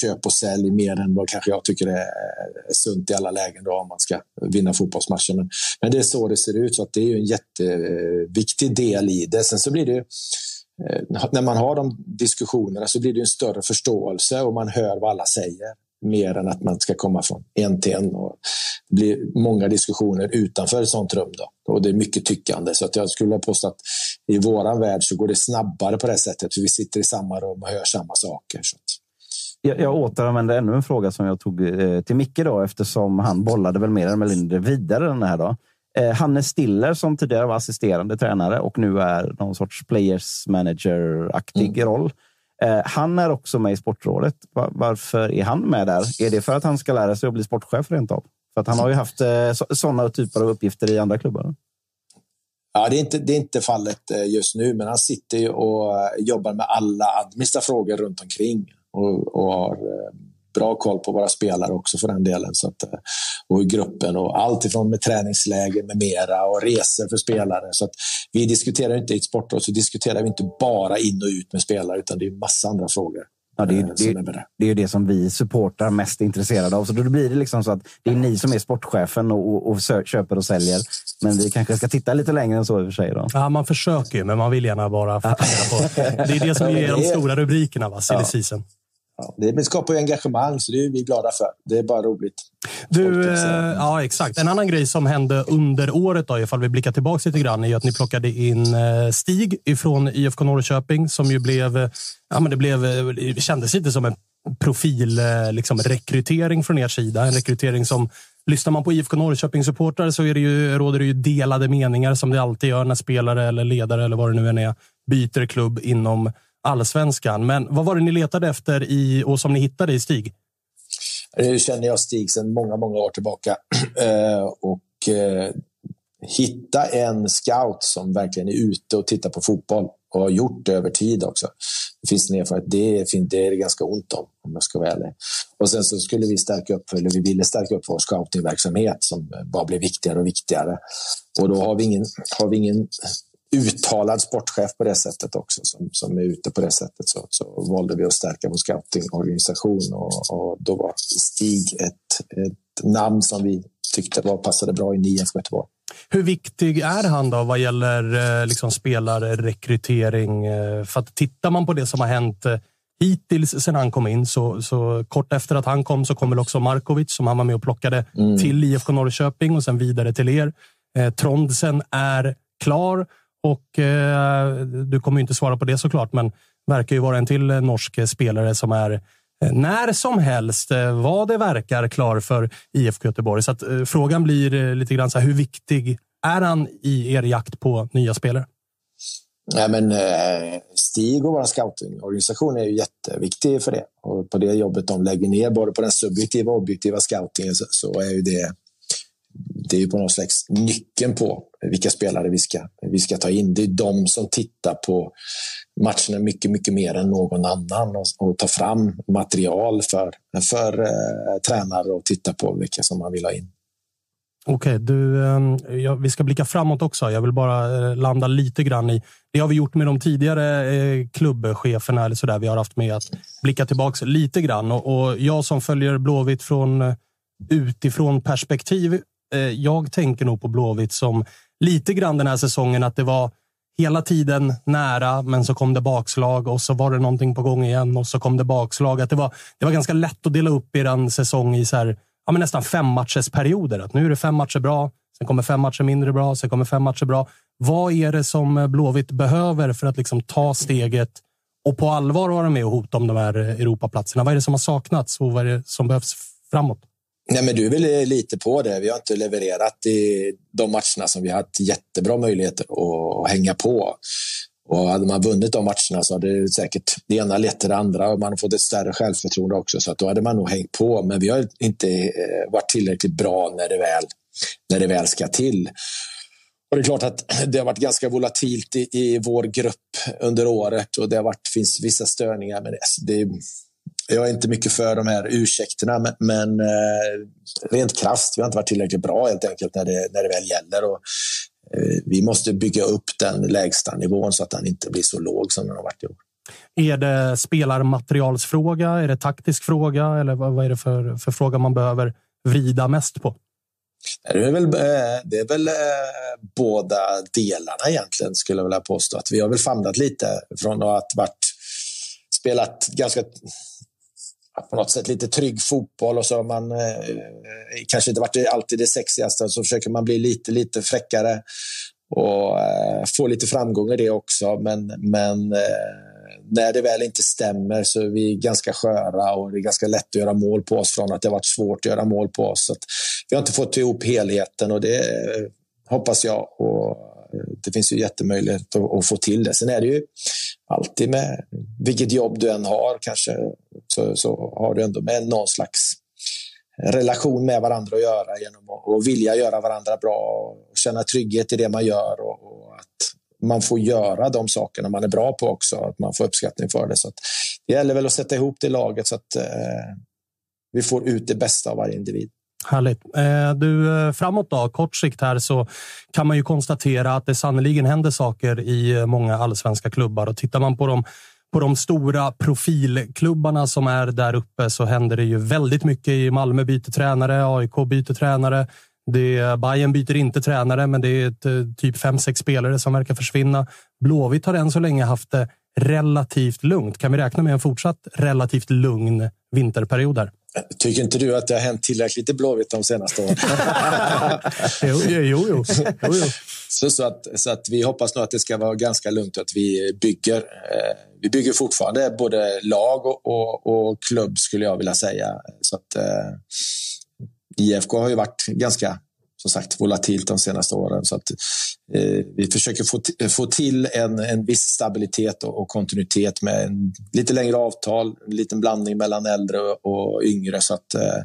köp och sälj mer än vad kanske jag tycker är sunt i alla lägen då, om man ska vinna fotbollsmatchen. Men, men det är så det ser ut, så att det är ju en jätteviktig del i det. Sen så blir det ju, eh, när man har de diskussionerna så blir det en större förståelse och man hör vad alla säger mer än att man ska komma från en till en. Och det blir många diskussioner utanför ett sånt rum. Då. Och det är mycket tyckande. Så att jag skulle påstå att i vår värld så går det snabbare på det sättet. För vi sitter i samma rum och hör samma saker. Så jag, jag återanvänder ännu en fråga som jag tog eh, till Micke då, eftersom han bollade väl mer eller mindre vidare den här. Då. Eh, Hannes Stiller som tidigare var assisterande tränare och nu är någon sorts players manager-aktig mm. roll. Eh, han är också med i Sportrådet. Varför är han med där? Är det för att han ska lära sig att bli sportchef rent av? För att han har ju haft eh, sådana typer av uppgifter i andra klubbar. Ja, det är, inte, det är inte fallet eh, just nu, men han sitter och eh, jobbar med alla administrativa frågor runt omkring och, och har eh, bra koll på våra spelare också för den delen. Så att, och i gruppen och allt ifrån med träningsläger med mera och resor för spelare. Så att vi diskuterar inte i ett sportråd så diskuterar vi inte bara in och ut med spelare utan det är massa andra frågor. Ja, det, är, eh, det, är, det är det som vi supportrar mest intresserade av. Så då blir det liksom så att det är ni som är sportchefen och, och, och köper och säljer. Men vi kanske ska titta lite längre än så i och för sig. Då. Ja, man försöker ju, men man vill gärna bara fokusera på... Det är det som ger de stora rubrikerna, va? Silly ja. season. Ja, det skapar ju engagemang, så det är vi glada för. Det är bara roligt. Du, eh, ja, exakt. En annan grej som hände under året, då, ifall vi blickar tillbaka lite grann, är att ni plockade in eh, Stig ifrån IFK Norrköping som ju blev, eh, ja, men det blev, det kändes lite som en profilrekrytering liksom, rekrytering från er sida. En rekrytering som Lyssnar man på IFK Norrköping-supportrar så är det ju, råder det ju delade meningar som det alltid gör när spelare eller ledare eller vad det nu än är byter klubb inom allsvenskan. Men vad var det ni letade efter i, och som ni hittade i Stig? Eh, nu känner jag Stig sedan många, många år tillbaka. Eh, och eh, hitta en scout som verkligen är ute och tittar på fotboll och har gjort det över tid också. Det finns en erfarenhet. Det, är, det är det ganska ont om, om jag ska vara ärlig. Och sen så skulle vi stärka upp, eller vi ville stärka upp vår scoutingverksamhet som bara blev viktigare och viktigare. Och då har vi ingen, har vi ingen uttalad sportchef på det sättet också, som, som är ute på det sättet, så, så valde vi att stärka vår scoutingorganisation och, och då var Stig ett, ett namn som vi tyckte var, passade bra in i IFK Göteborg. Hur viktig är han då vad gäller liksom, spelarrekrytering? För att tittar man på det som har hänt hittills sen han kom in, så, så kort efter att han kom så kom väl också Markovic som han var med och plockade mm. till IFK Norrköping och sen vidare till er. Eh, Trondsen är klar och eh, du kommer inte svara på det såklart, men verkar ju vara en till norsk spelare som är eh, när som helst, eh, vad det verkar, klar för IFK Göteborg. Så att, eh, frågan blir eh, lite grann så här, hur viktig är han i er jakt på nya spelare? Nej, men, eh, Stig och vår scoutingorganisation är ju jätteviktig för det. Och på det jobbet de lägger ner, både på den subjektiva och objektiva scoutingen, så, så är ju det det är ju på något slags nyckeln på vilka spelare vi ska, vi ska ta in. Det är de som tittar på matcherna mycket, mycket mer än någon annan och, och tar fram material för, för eh, tränare och titta på vilka som man vill ha in. Okej, okay, du, ehm, ja, vi ska blicka framåt också. Jag vill bara eh, landa lite grann i... Det har vi gjort med de tidigare eh, klubbcheferna eller så där. vi har haft med att blicka tillbaka lite grann. Och, och jag som följer Blåvitt från eh, utifrån perspektiv. Eh, jag tänker nog på Blåvitt som lite grann den här säsongen att det var hela tiden nära, men så kom det bakslag och så var det någonting på gång igen och så kom det bakslag. Att det, var, det var ganska lätt att dela upp er säsong i så här ja, men nästan fem matchers perioder. Att nu är det fem matcher bra, sen kommer fem matcher mindre bra, sen kommer fem matcher bra. Vad är det som eh, Blåvitt behöver för att liksom ta steget och på allvar vara med och hota om de här eh, Europaplatserna? Vad är det som har saknats och vad är det som behövs framåt? Nej, men du är väl eh, lite på det. Vi har inte levererat i de matcherna som vi har haft jättebra möjligheter att hänga på. Och hade man vunnit de matcherna så hade det säkert det ena lett till det andra och man har fått ett större självförtroende också. Så att då hade man nog hängt på. Men vi har inte eh, varit tillräckligt bra när det väl, när det väl ska till. Och det är klart att det har varit ganska volatilt i, i vår grupp under året och det har varit, finns vissa störningar. Men det, det, jag är inte mycket för de här ursäkterna, men, men eh, rent krasst, vi har inte varit tillräckligt bra helt enkelt när det, när det väl gäller. Och Eh, vi måste bygga upp den lägsta nivån så att den inte blir så låg som den har varit i år. Är det spelarmaterialsfråga? Är det taktisk fråga? Eller vad är det för, för fråga man behöver vrida mest på? Det är väl, eh, det är väl eh, båda delarna egentligen, skulle jag vilja påstå. Att vi har väl famlat lite från att ha varit, spelat ganska på något sätt lite trygg fotboll och så har man eh, eh, kanske inte varit alltid det sexigaste så försöker man bli lite, lite fräckare och eh, få lite framgång i det också. Men, men eh, när det väl inte stämmer så är vi ganska sköra och det är ganska lätt att göra mål på oss från att det har varit svårt att göra mål på oss. Så vi har inte fått ihop helheten och det eh, hoppas jag. Och Eh, det finns ju jättemöjlighet att, att få till det. Sen är det ju alltid med vilket jobb du än har kanske så, så har du ändå med någon slags relation med varandra att göra genom att och vilja göra varandra bra och känna trygghet i det man gör och, och, att man får göra de sakerna man är bra på också, att man får uppskattning för det. Så det gäller väl att sätta ihop det laget så att eh, vi får ut det bästa av varje individ. Härligt. Eh, du, eh, framåt då, kort sikt här så kan man ju konstatera att det sannoliken händer saker i eh, många allsvenska klubbar och tittar man på de på de stora profilklubbarna som är där uppe så händer det ju väldigt mycket. I Malmö byter tränare, AIK byter tränare. Det, Bayern byter inte tränare, men det är ett, typ fem, sex spelare som verkar försvinna. Blåvitt har än så länge haft det relativt lugnt. Kan vi räkna med en fortsatt relativt lugn vinterperiod här? Tycker inte du att det har hänt tillräckligt i Blåvitt de senaste åren? jo, jo, jo. jo, jo. Så, så, att, så att vi hoppas nog att det ska vara ganska lugnt att vi bygger. Eh, vi bygger fortfarande både lag och, och, och, klubb skulle jag vilja säga. Så att, eh, IFK har ju varit ganska som sagt volatilt de senaste åren. Så att, eh, vi försöker få, få till en, en viss stabilitet och, och kontinuitet med en lite längre avtal, en liten blandning mellan äldre och yngre. Så att, eh,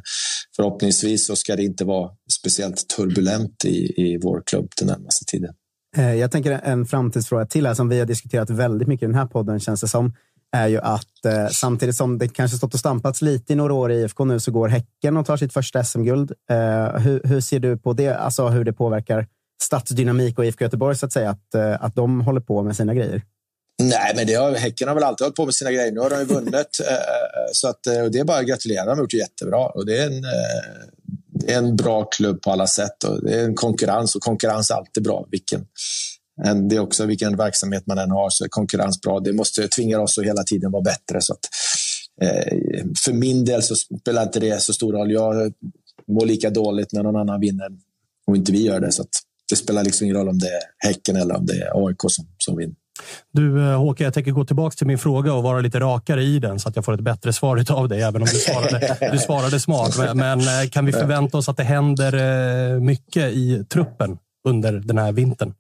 förhoppningsvis så ska det inte vara speciellt turbulent i, i vår klubb den närmaste tiden. Eh, jag tänker en framtidsfråga till här som vi har diskuterat väldigt mycket i den här podden känns det som är ju att eh, samtidigt som det kanske stått och stampats lite i några år i IFK nu så går Häcken och tar sitt första SM-guld. Eh, hur, hur, ser du på det? Alltså hur det påverkar stadsdynamik och IFK Göteborg, så att säga, att, eh, att de håller på med sina grejer? Nej, men det har, Häcken har väl alltid hållit på med sina grejer. Nu har de ju vunnit. Eh, eh, så att, eh, och det är bara att gratulera. De har gjort det jättebra. Och det är en, eh, en bra klubb på alla sätt. Och det är en konkurrens och konkurrens är alltid bra. Vilken, det är också vilken verksamhet man än har så är konkurrens bra. Det måste tvinga oss att hela tiden vara bättre. Så att, eh, för min del så spelar inte det så stor roll. Jag mår lika dåligt när någon annan vinner och inte vi gör det. Så det spelar liksom ingen roll om det är Häcken eller om det är AIK som, som vinner. Du eh, Håkan, jag tänker gå tillbaka till min fråga och vara lite rakare i den så att jag får ett bättre svar av dig, även om du svarade, du svarade smart. Men, men, eh, kan vi förvänta oss att det händer mycket i truppen under den här vintern?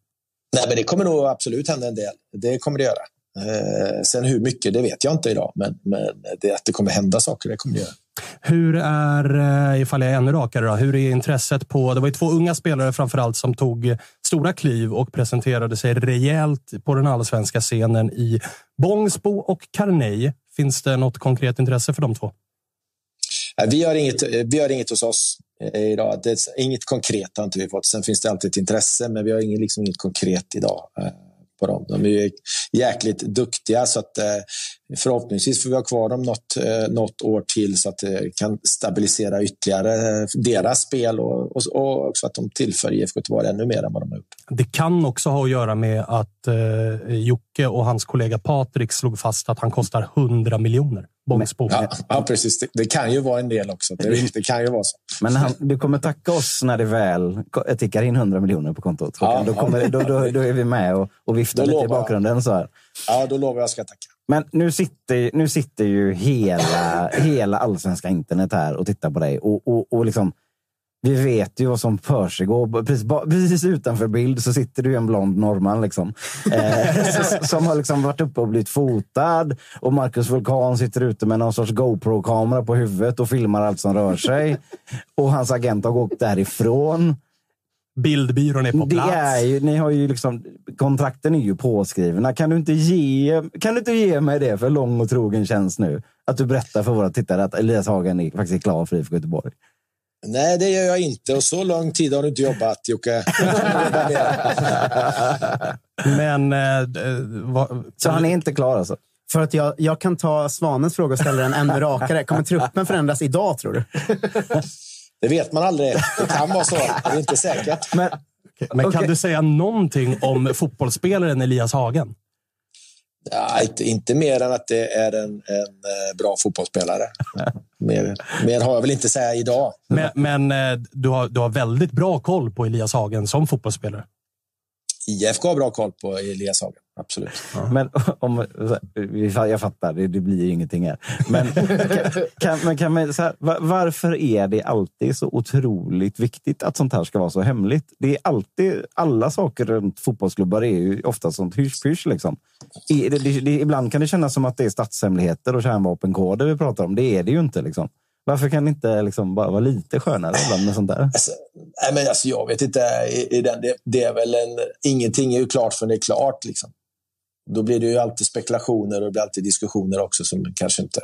Nej, men det kommer nog absolut hända en del. Det kommer det göra. Eh, sen hur mycket, det vet jag inte idag. Men, men det, att det kommer hända saker, det kommer det göra. Hur är, ifall jag är ännu rakare, då, hur är intresset på... Det var ju två unga spelare framför allt som tog stora kliv och presenterade sig rejält på den allsvenska scenen i Bångsbo och Carnej. Finns det något konkret intresse för de två? Vi har inget, vi har inget hos oss Eh, idag. Det är inget konkret har inte vi fått. Sen finns det alltid ett intresse, men vi har inget, liksom inget konkret idag eh, på dem. De är jäkligt duktiga så att eh, förhoppningsvis får vi ha kvar dem något, eh, något år till så att det kan stabilisera ytterligare eh, deras spel och, och, och också att de tillför IFK Göteborg ännu mer än vad de har gjort. Det kan också ha att göra med att eh, Jocke och hans kollega Patrik slog fast att han kostar 100 miljoner. Bångsbo. Ja, ja, precis. Det, det, kan ju vara en del också. Det, det kan ju vara så. Men han, du kommer tacka oss när det väl tickar in 100 miljoner på kontot. Ja, då, kommer, då, då, då, är vi med och, och viftar lite i bakgrunden. Så här. Ja, då lovar jag att jag ska tacka. Men nu sitter, nu sitter ju hela, hela allsvenska internet här och tittar på dig. Och, och, och liksom, vi vet ju vad som försiggår. Precis, precis utanför bild så sitter du en blond norrman liksom, eh, som har liksom varit uppe och blivit fotad. Och Marcus Vulkan sitter ute med någon sorts GoPro-kamera på huvudet och filmar allt som rör sig. Och hans agent har gått därifrån. Bildbyrån är på plats. Det är ju, ni har ju liksom, kontrakten är ju påskrivna. Kan du, inte ge, kan du inte ge mig det för lång och trogen tjänst nu? Att du berättar för våra tittare att Elias Hagen är, faktiskt klar för IFK Göteborg. Nej, det gör jag inte. Och så lång tid har du inte jobbat, Jocke. Men... Eh, va, så han är inte klar alltså? För att jag, jag kan ta Svanens fråga och ställa den ännu rakare. Kommer truppen förändras idag, tror du? Det vet man aldrig. Det kan vara så. Det är inte säkert. Men, men kan okay. du säga någonting om fotbollsspelaren Elias Hagen? Ja, inte, inte mer än att det är en, en eh, bra fotbollsspelare. mer, mer har jag väl inte att säga idag. Men, men eh, du, har, du har väldigt bra koll på Elias Hagen som fotbollsspelare? IFK har bra koll på Elias Hagen, absolut. Ja. Men om, jag fattar, det, blir ju ingenting här. Men, kan, men kan man, här, varför är det alltid så otroligt viktigt att sånt här ska vara så hemligt? Det är alltid, alla saker runt fotbollsklubbar är ju ofta sånt hysch-pysch. Liksom. Det, det, det, ibland kan det kännas som att det är statshemligheter och kärnvapenkoder vi pratar om. Det är det ju inte. Liksom. Varför kan det inte liksom bara vara lite skönare ibland med sånt där? Alltså, nej men alltså, jag vet inte. I, i den, det, det, är väl en, ingenting är ju klart förrän det är klart. Liksom. Då blir det ju alltid spekulationer och det blir alltid diskussioner också som kanske inte...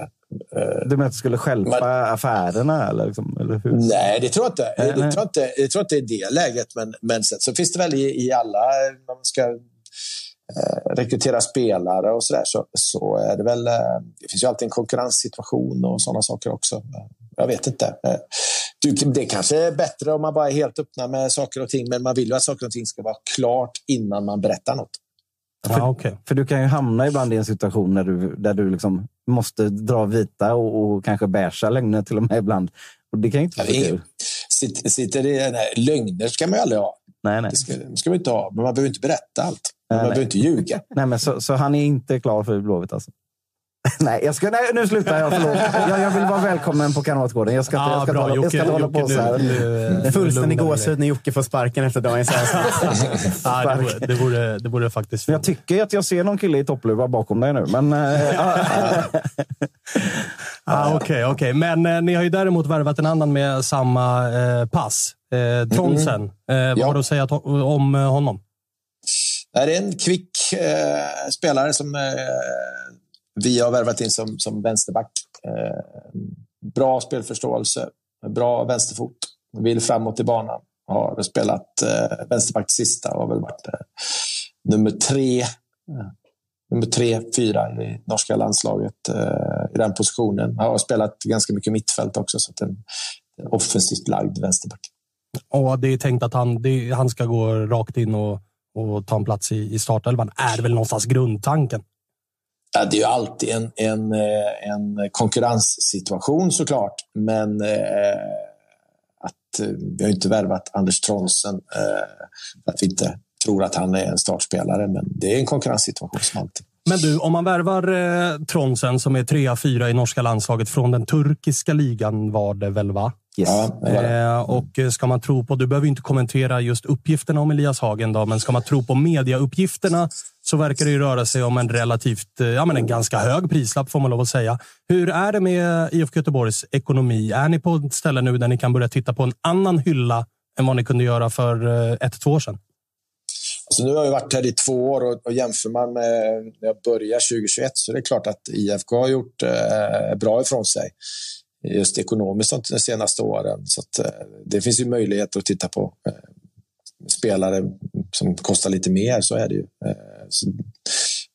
Eh, du menar att det skulle stjälpa men, affärerna? Eller, liksom, eller hur? Nej, det tror jag inte. Nej, jag, tror inte jag tror inte det är det läget. Men, men sen, så finns det väl i, i alla... Man ska eh, rekrytera spelare och sådär så, så är det väl... Eh, det finns ju alltid en konkurrenssituation och sådana saker också. Jag vet inte. Eh, det kanske är bättre om man bara är helt öppna med saker och ting, men man vill ju att saker och ting ska vara klart innan man berättar något. För, ah, okay. för du kan ju hamna ibland i en situation där du, där du liksom måste dra vita och, och kanske beiga lögner till och med ibland. Och det kan ju inte vara kul. Sitter, sitter det, nej, lögner ska man ju aldrig ha. Nej, nej. Det ska, ska man inte ha, men man behöver inte berätta allt. Man nej, behöver inte ljuga. Nej, men så, så han är inte klar för Blåvitt alltså? Nej, jag ska, nej, nu slutar jag. Förlåt. Jag, jag vill vara välkommen på Kamratgården. Jag ska, ah, jag ska, bra, hålla, jag ska hålla på så här. Fullständig gåshud när Jocke får sparken efter dagens avsnitt. ah, det, vore, det, vore, det vore faktiskt Jag tycker att jag ser någon kille i toppluva bakom dig nu. Men, äh, ah, Okej, okay, okay, men eh, ni har ju däremot värvat en annan med samma eh, pass. Eh, Tronsen. Eh, vad ja. har du att säga om eh, honom? Det är en kvick eh, spelare som eh, vi har värvat in som, som vänsterback. Eh, bra spelförståelse, bra vänsterfot, vill framåt i banan. har spelat eh, vänsterback sista och har väl varit eh, nummer tre, eh, nummer tre, fyra i norska landslaget eh, i den positionen. Han har spelat ganska mycket mittfält också, så att en, en offensivt lagd vänsterback. Ja, det är tänkt att han, det, han ska gå rakt in och, och ta en plats i, i startelvan. Är väl någonstans grundtanken? Ja, det är ju alltid en, en, eh, en konkurrenssituation såklart, men eh, att eh, vi har inte värvat Anders Tronsen eh, för att vi inte tror att han är en startspelare, men det är en konkurrenssituation som alltid. Men du, om man värvar eh, Tronsen som är trea, fyra i norska landslaget från den turkiska ligan var det väl, va? Yes. Ja, Eh, och ska man tro på, du behöver inte kommentera just uppgifterna om Elias Hagen, då, men ska man tro på mediauppgifterna så verkar det ju röra sig om en relativt, eh, ja men en ganska hög prislapp får man lov att säga. Hur är det med IFK Göteborgs ekonomi? Är ni på ett ställe nu där ni kan börja titta på en annan hylla än vad ni kunde göra för eh, ett, två år sedan? Alltså nu har jag varit här i två år och, och jämför man med när jag började 2021 så är det klart att IFK har gjort eh, bra ifrån sig just ekonomiskt de senaste åren. Så att, eh, det finns ju möjligheter att titta på eh, spelare som kostar lite mer, så är det ju. Eh, så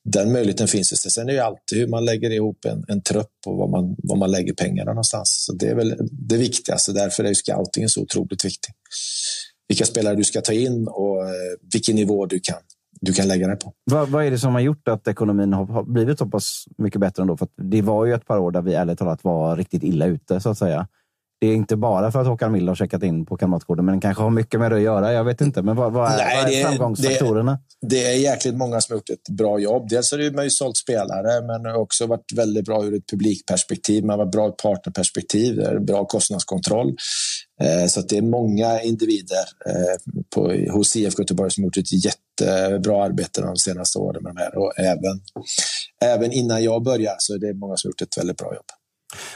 den möjligheten finns ju. Sen är det ju alltid hur man lägger ihop en, en trupp och var man, var man lägger pengarna någonstans. Så det är väl det viktigaste. Därför är ju scoutingen så otroligt viktig. Vilka spelare du ska ta in och eh, vilken nivå du kan, du kan lägga det på. Vad, vad är det som har gjort att ekonomin har, har blivit så pass mycket bättre ändå? För att det var ju ett par år där vi ärligt talat var riktigt illa ute, så att säga. Det är inte bara för att Håkan Mild har checkat in på Kamratgården, men kanske har mycket med det att göra. Jag vet inte. Men vad, vad är, Nej, vad är det framgångsfaktorerna? Det är jäkligt många som har gjort ett bra jobb. Dels har det man ju sålt spelare, men också varit väldigt bra ur ett publikperspektiv. Man har varit bra ur ett partnerperspektiv. Det bra kostnadskontroll. Eh, Så det är många individer eh, på, hos IFK Göteborg som har gjort ett jättebra arbete de senaste åren med de här. Och även, även innan jag började så är det många som har gjort ett väldigt bra jobb.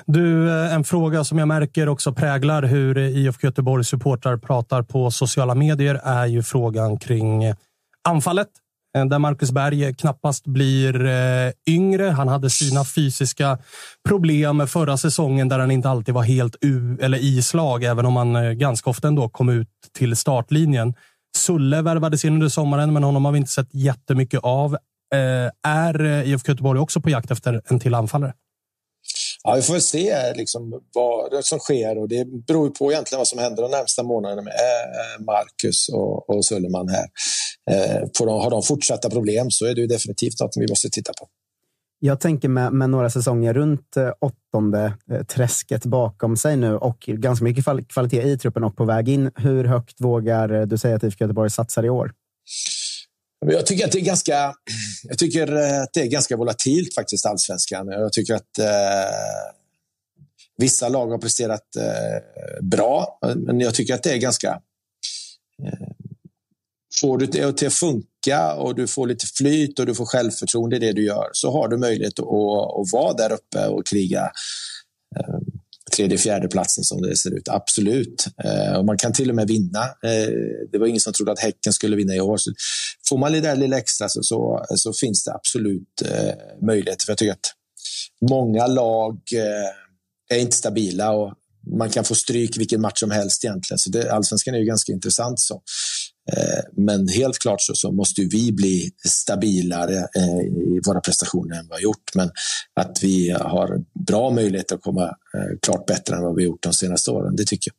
Du, eh, en fråga som jag märker också präglar hur IFK Göteborgs supportrar pratar på sociala medier är ju frågan kring anfallet. Eh, där Marcus Berg knappast blir eh, yngre. Han hade sina fysiska problem förra säsongen där han inte alltid var helt u eller i slag, även om han ganska ofta ändå kom ut till startlinjen. Sulle värvades in under sommaren, men honom har vi inte sett jättemycket av. Är IFK Göteborg också på jakt efter en till anfallare? Ja, vi får se liksom vad som sker och det beror på egentligen vad som händer de närmsta månaderna med eh, Marcus och, och Sulleman här. Eh, får de, har de fortsatta problem så är det ju definitivt något vi måste titta på. Jag tänker med, med några säsonger runt eh, åttonde träsket bakom sig nu och ganska mycket kvalitet i truppen och på väg in. Hur högt vågar du säga att IFK Göteborg satsar i år? Jag tycker att det är ganska, jag tycker eh, att det är ganska volatilt faktiskt, allsvenskan. Jag tycker att eh, vissa lag har presterat eh, bra, men jag tycker att det är ganska... Eh, får du det till att funka och du får lite flyt och du får självförtroende i det du gör så har du möjlighet att, att vara där uppe och kriga eh, tredje, fjärde platsen som det ser ut. Absolut. Eh, och man kan till och med vinna. Eh, det var ingen som trodde att Häcken skulle vinna i år. Så får man det där lilla extra så, så, så finns det absolut eh, möjligheter. För jag tycker att många lag eh, är inte stabila och man kan få stryk vilken match som helst egentligen. Så det, allsvenskan är ju ganska intressant. så. Eh, Men helt klart så, så måste ju vi bli stabilare eh, i våra prestationer än vad vi har gjort. Men att vi har bra möjligheter att komma eh, klart bättre än vad vi gjort de senaste åren, det tycker jag.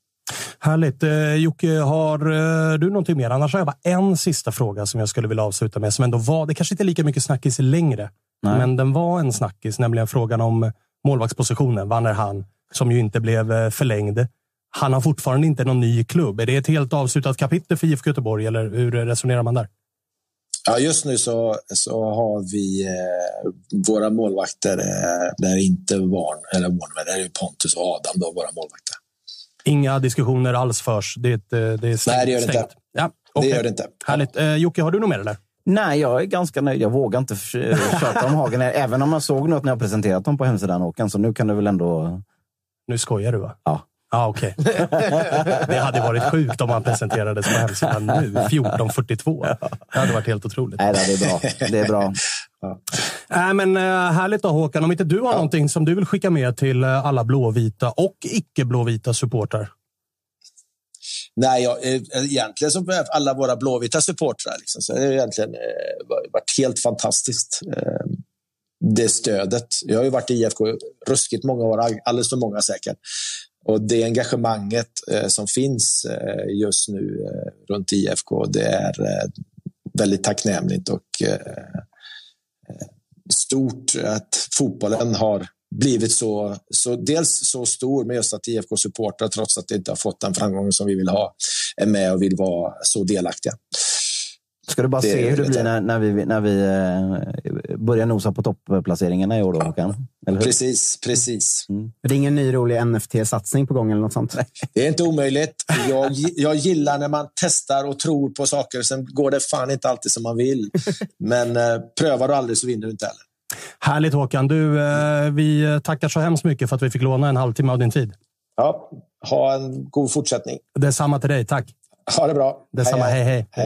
Härligt. Eh, Jocke, har eh, du någonting mer? Annars har jag bara en sista fråga som jag skulle vilja avsluta med. Som ändå var, det kanske inte är lika mycket snackis längre, Nej. men den var en snackis. Nämligen frågan om målvaktspositionen. Han, som ju inte blev förlängd. Han har fortfarande inte någon ny klubb. Är det ett helt avslutat kapitel för IFK Göteborg eller hur resonerar man där? Ja, just nu så, så har vi eh, våra målvakter eh, där inte Warn, eller Warner, där är Pontus och Adam, då, våra målvakter. Inga diskussioner alls förs. Det är, eh, det är stängt. Nej, det gör det inte. Ja, Det okej. gör det inte. Härligt. Eh, Jocke, har du något mer eller? Nej, jag är ganska nöjd. Jag vågar inte tjata om Hagen, även om jag såg något när jag presenterat dem på hemsidan, Håkan. Så nu kan du väl ändå... Nu skojar du va? Ja. Ja, okej. Det hade varit sjukt om han presenterades på hemsidan nu, 14.42. Det hade varit helt otroligt. Nej, det är bra. Det är bra. Äh, men, äh, härligt då Håkan. Om inte du har någonting som du vill skicka med till äh, alla blåvita och icke-blåvita supportrar. Nej, jag, eh, egentligen för alla våra blåvita supportrar liksom, så det egentligen eh, varit helt fantastiskt. Eh, det stödet. Jag har ju varit i IFK ruskigt många år, alldeles för många säkert. Och det engagemanget eh, som finns eh, just nu eh, runt IFK, det är eh, väldigt tacknämligt och eh, eh, stort att fotbollen har blivit så, så dels så stor, men just att IFK-supportrar, trots att det inte har fått den framgången som vi vill ha, är med och vill vara så delaktiga. Ska du bara det, se hur det blir när, när vi, när vi eh, börjar nosa på topplaceringarna i år då, Håkan? Precis, precis. Mm. Det är ingen ny rolig NFT-satsning på gång eller något sånt? Det är inte omöjligt. Jag, jag gillar när man testar och tror på saker. Sen går det fan inte alltid som man vill. Men eh, prövar du aldrig så vinner du inte heller. Härligt Håkan. Du, eh, vi tackar så hemskt mycket för att vi fick låna en halvtimme av din tid. Ja, ha en god fortsättning. Detsamma till dig. Tack. Ha det bra. Detsamma. hej. hej. hej.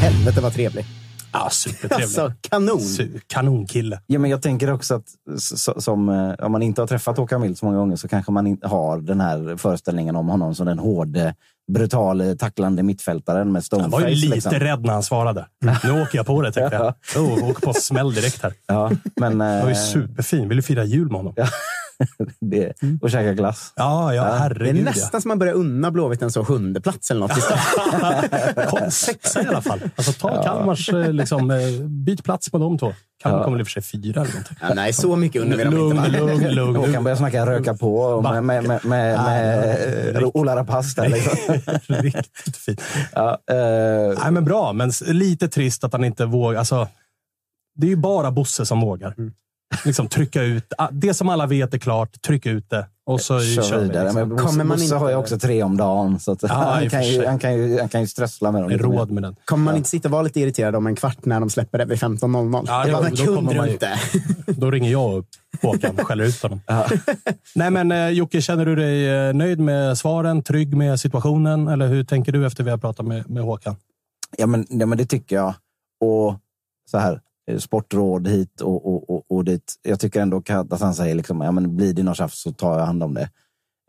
Helvete vad trevlig. Ja, supertrevlig. Alltså, kanon. Kanonkille. Ja, men jag tänker också att som, eh, om man inte har träffat Håkan Mild så många gånger så kanske man har den här föreställningen om honom som den hårde, brutale, tacklande mittfältaren med stoneface. Jag var ju lite liksom. rädd när han svarade. Nu åker jag på det, tänkte jag. Oh, åker på smäll direkt här. Ja, men, Det var ju eh, superfin. Vill du fira jul med honom? Ja. det, och käka glass. Ja, ja, Det är herregud. nästan som man börjar unna Blåvitt en så sjunde plats eller något. ja. Kom sexa i alla fall. Alltså, ta Kalmars, eh, liksom, eh, byt plats på de två. Kalmar kommer i och för sig fyra eller någonting. Ja, nej, så mycket unnar vi dem Lugn, inte. va? lugn, lugn. Håkan börjar snacka röka på med, med, med, med, med eh, Ola Rapace. Liksom. Riktigt fint. Ja, eh, Nej, men bra, men lite trist att han inte vågar. Alltså, det är ju bara Bosse som vågar. Mm. Liksom trycka ut. ah, Det som alla vet är klart, tryck ut det. Och så kör, kör vi. vidare. Liksom. Men Bosse, Kommer man inte- har ju också tre om dagen. Så att Ja, han, kan ju, han, kan ju, han kan ju strössla med dem. Mer. råd med den. Kommer man inte sitta och vara lite irriterad om en kvart när de släpper det vid 15.00? Ja, det då- då kunde du ju- inte? Då ringer jag upp Håkan och skäller ut honom. Nej, men eh, Jocke, känner du dig eh, nöjd med svaren? Trygg med situationen? Eller hur tänker du efter vi har pratat med, med Håkan? Ja men, ja, men det tycker jag. Och så här, eh, sportråd hit och, och, och, och dit. Jag tycker ändå att han säger liksom, ja, men blir det något tjafs så tar jag hand om det.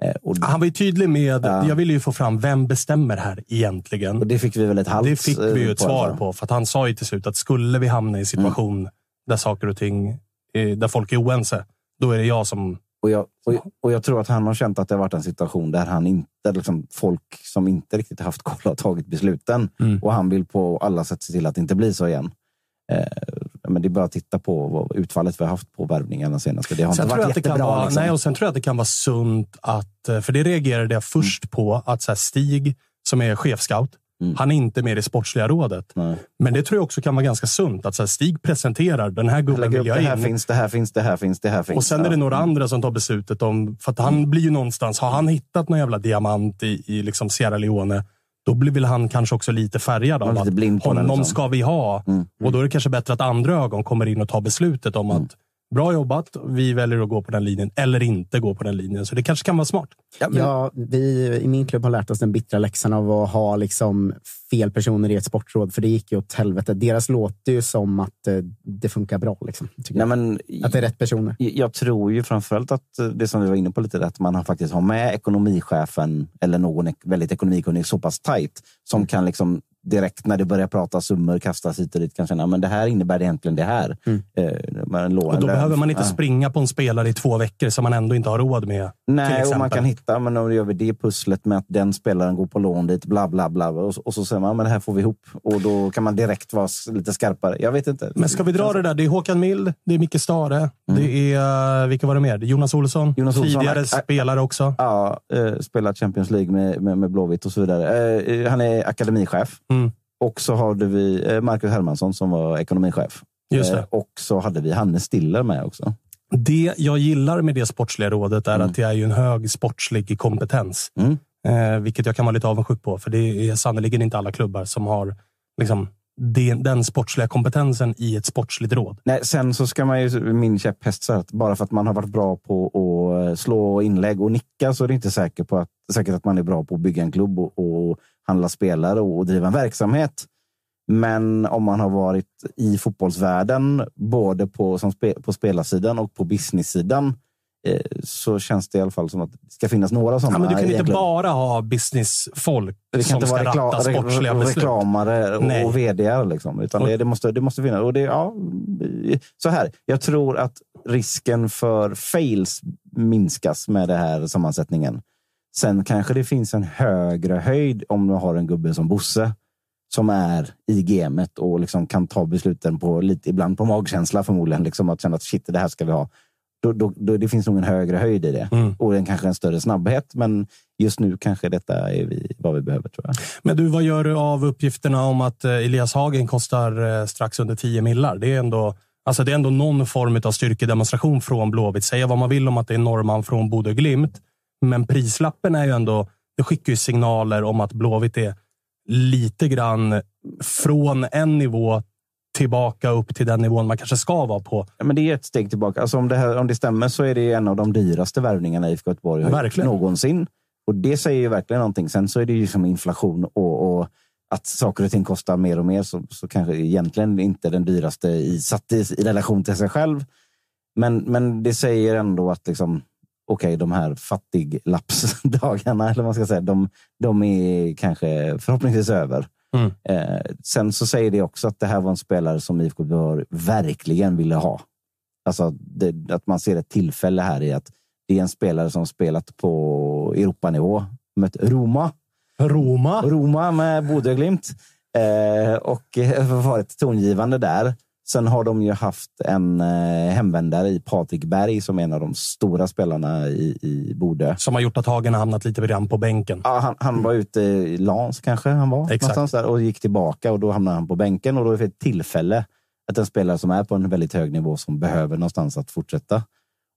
Eh, och, Han var ju tydlig med, Ja. jag ville ju få fram, vem bestämmer här egentligen? och det fick vi väl ett halvt Det fick vi ju eh, ett svar i alla fall. på. För att han sa ju till slut att skulle vi hamna i en situation där saker och ting, eh, där folk är oense, då är det jag som... Och jag, och, och jag tror att han har känt att det har varit en situation där han inte, liksom, folk som inte riktigt haft koll har tagit besluten. Mm. Och han vill på alla sätt se till att det inte blir så igen. Eh, men det är bara att titta på vad, utfallet vi har haft på värvningarna senaste. Det har Sen inte varit det jättebra. vara, liksom. nej, och sen tror jag att det kan vara sunt att... eh, För det reagerade jag först på, att så Stig, som är chefscout, Mm. han är inte med i det sportsliga rådet. Nej. Men det tror jag också kan vara ganska sunt. Att så här Stig presenterar, den här gubben vill jag det här in. finns, det här finns, det här finns, det här finns. Och sen är det Ja. några andra som tar beslutet om... För att han blir ju någonstans... Har han hittat någon jävla diamant i, i liksom Sierra Leone, då blir väl han kanske också lite färgad av lite att honom liksom. ska vi ha. Mm. Och då är det kanske bättre att andra ögon kommer in och tar beslutet om att bra jobbat, vi väljer att gå på den linjen eller inte gå på den linjen. Så det kanske kan vara smart. Ja, vi i min klubb har lärt oss den bittra läxan av att ha liksom fel personer i ett sportråd, för det gick ju åt helvete. Deras låter ju som att eh, det funkar bra. Liksom, Nej, men, Att det är rätt personer. Jag tror ju framförallt att eh, det som vi var inne på lite, att man har faktiskt har med ekonomichefen eller någon väldigt ekonomikunnig så pass tajt som kan liksom direkt när det börjar prata summor kastas hit och dit kan känna men det här innebär egentligen det här. Eh, man lånar Och då behöver man inte Ja. springa på en spelare i två veckor som man ändå inte har råd med. Nej, och man kan hitta, men då gör vi det pusslet med att den spelaren går på lån dit, bla bla bla. Och, så- och så säger man, men det här får vi ihop. Och då kan man direkt vara lite skarpare. Jag vet inte. Men ska vi dra det där? Det är Håkan Mild, det är Micke Stare, det är, vilka var det mer? Jonas Olsson, Mm. Jonas Olsson, tidigare spelare också. Ja, eh, spelat Champions League med, med, med Blåvitt och så vidare. Eh, han är akademichef. Mm. Och så hade vi eh, Marcus Hermansson som var ekonomichef. Just det. Eh, och så hade vi Hannes Stiller med också. Det jag gillar med det sportsliga rådet är Mm. att det är ju en hög sportslig kompetens. Mm. Eh, vilket jag kan vara lite avundsjuk på, för det är sannerligen inte alla klubbar som har liksom, den, den sportsliga kompetensen i ett sportsligt råd. Nej, sen så ska man ju, min käpphäst, så att bara för att man har varit bra på att eh, slå inlägg och nicka så är det inte säkert, på att, säkert att man är bra på att bygga en klubb och, och handla spelare och, driva en verksamhet. Men om man har varit i fotbollsvärlden, både på, som spe, på spelarsidan och på business-sidan, eh, så känns det i alla fall som att det ska finnas några sådana. Ja, men du kan inte bara ha businessfolk Det kan som inte ska vara rekla ratta sportsliga beslut. reklamare och, Nej. och vd liksom, utan det, det, måste, det måste finnas. Och det, ja, så här, jag tror att risken för fails minskas med den här sammansättningen. Sen kanske det finns en högre höjd om du har en gubbe som Bosse som är i gamet och liksom kan ta besluten på lite, ibland på magkänsla förmodligen. Liksom att känna att shit, det här ska vi ha. Då, då, då, det finns nog en högre höjd i det Mm. och en, kanske en större snabbhet. Men just nu kanske detta är vi, vad vi behöver tror jag. Men du, vad gör du av uppgifterna om att eh, Elias Hagen kostar eh, strax under 10 millar? Det är ändå, alltså det är ändå någon form av styrkedemonstration från Blåvitt. Säga vad man vill om att det är norrman från Bodø Glimt, men prislappen är ju ändå, det skickar ju signaler om att Blåvitt är lite grann från en nivå tillbaka upp till den nivån man kanske ska vara på. Ja, men det är ett steg tillbaka. Alltså om, det här, om det stämmer så är det en av de dyraste värvningarna IFK Göteborg har Verkligen. någonsin. Och det säger ju verkligen någonting. Sen så är det ju som inflation och, och att saker och ting kostar mer och mer. Så, så kanske egentligen inte den dyraste i, satt i, i relation till sig själv. Men, men det säger ändå att liksom, okej, de här fattiglappsdagarna, eller vad man ska säga, de, de är kanske förhoppningsvis över. Mm. Eh, sen så säger det också att det här var en spelare som IFK Göteborg verkligen ville ha. Alltså det, att man ser ett tillfälle här i att det är en spelare som spelat på Europanivå, mött Roma. Roma. Roma med Bodø Glimt eh, och varit tongivande där. Sen har de ju haft en eh, hemvändare i Patrik Berg som är en av de stora spelarna i, i Bodø. Som har gjort att Hagen har hamnat lite grann på bänken. Ja, han, han var ute i Lans kanske han var. Exakt. Där, och gick tillbaka och då hamnade han på bänken. Och då är det ett tillfälle att en spelare som är på en väldigt hög nivå som behöver någonstans att fortsätta.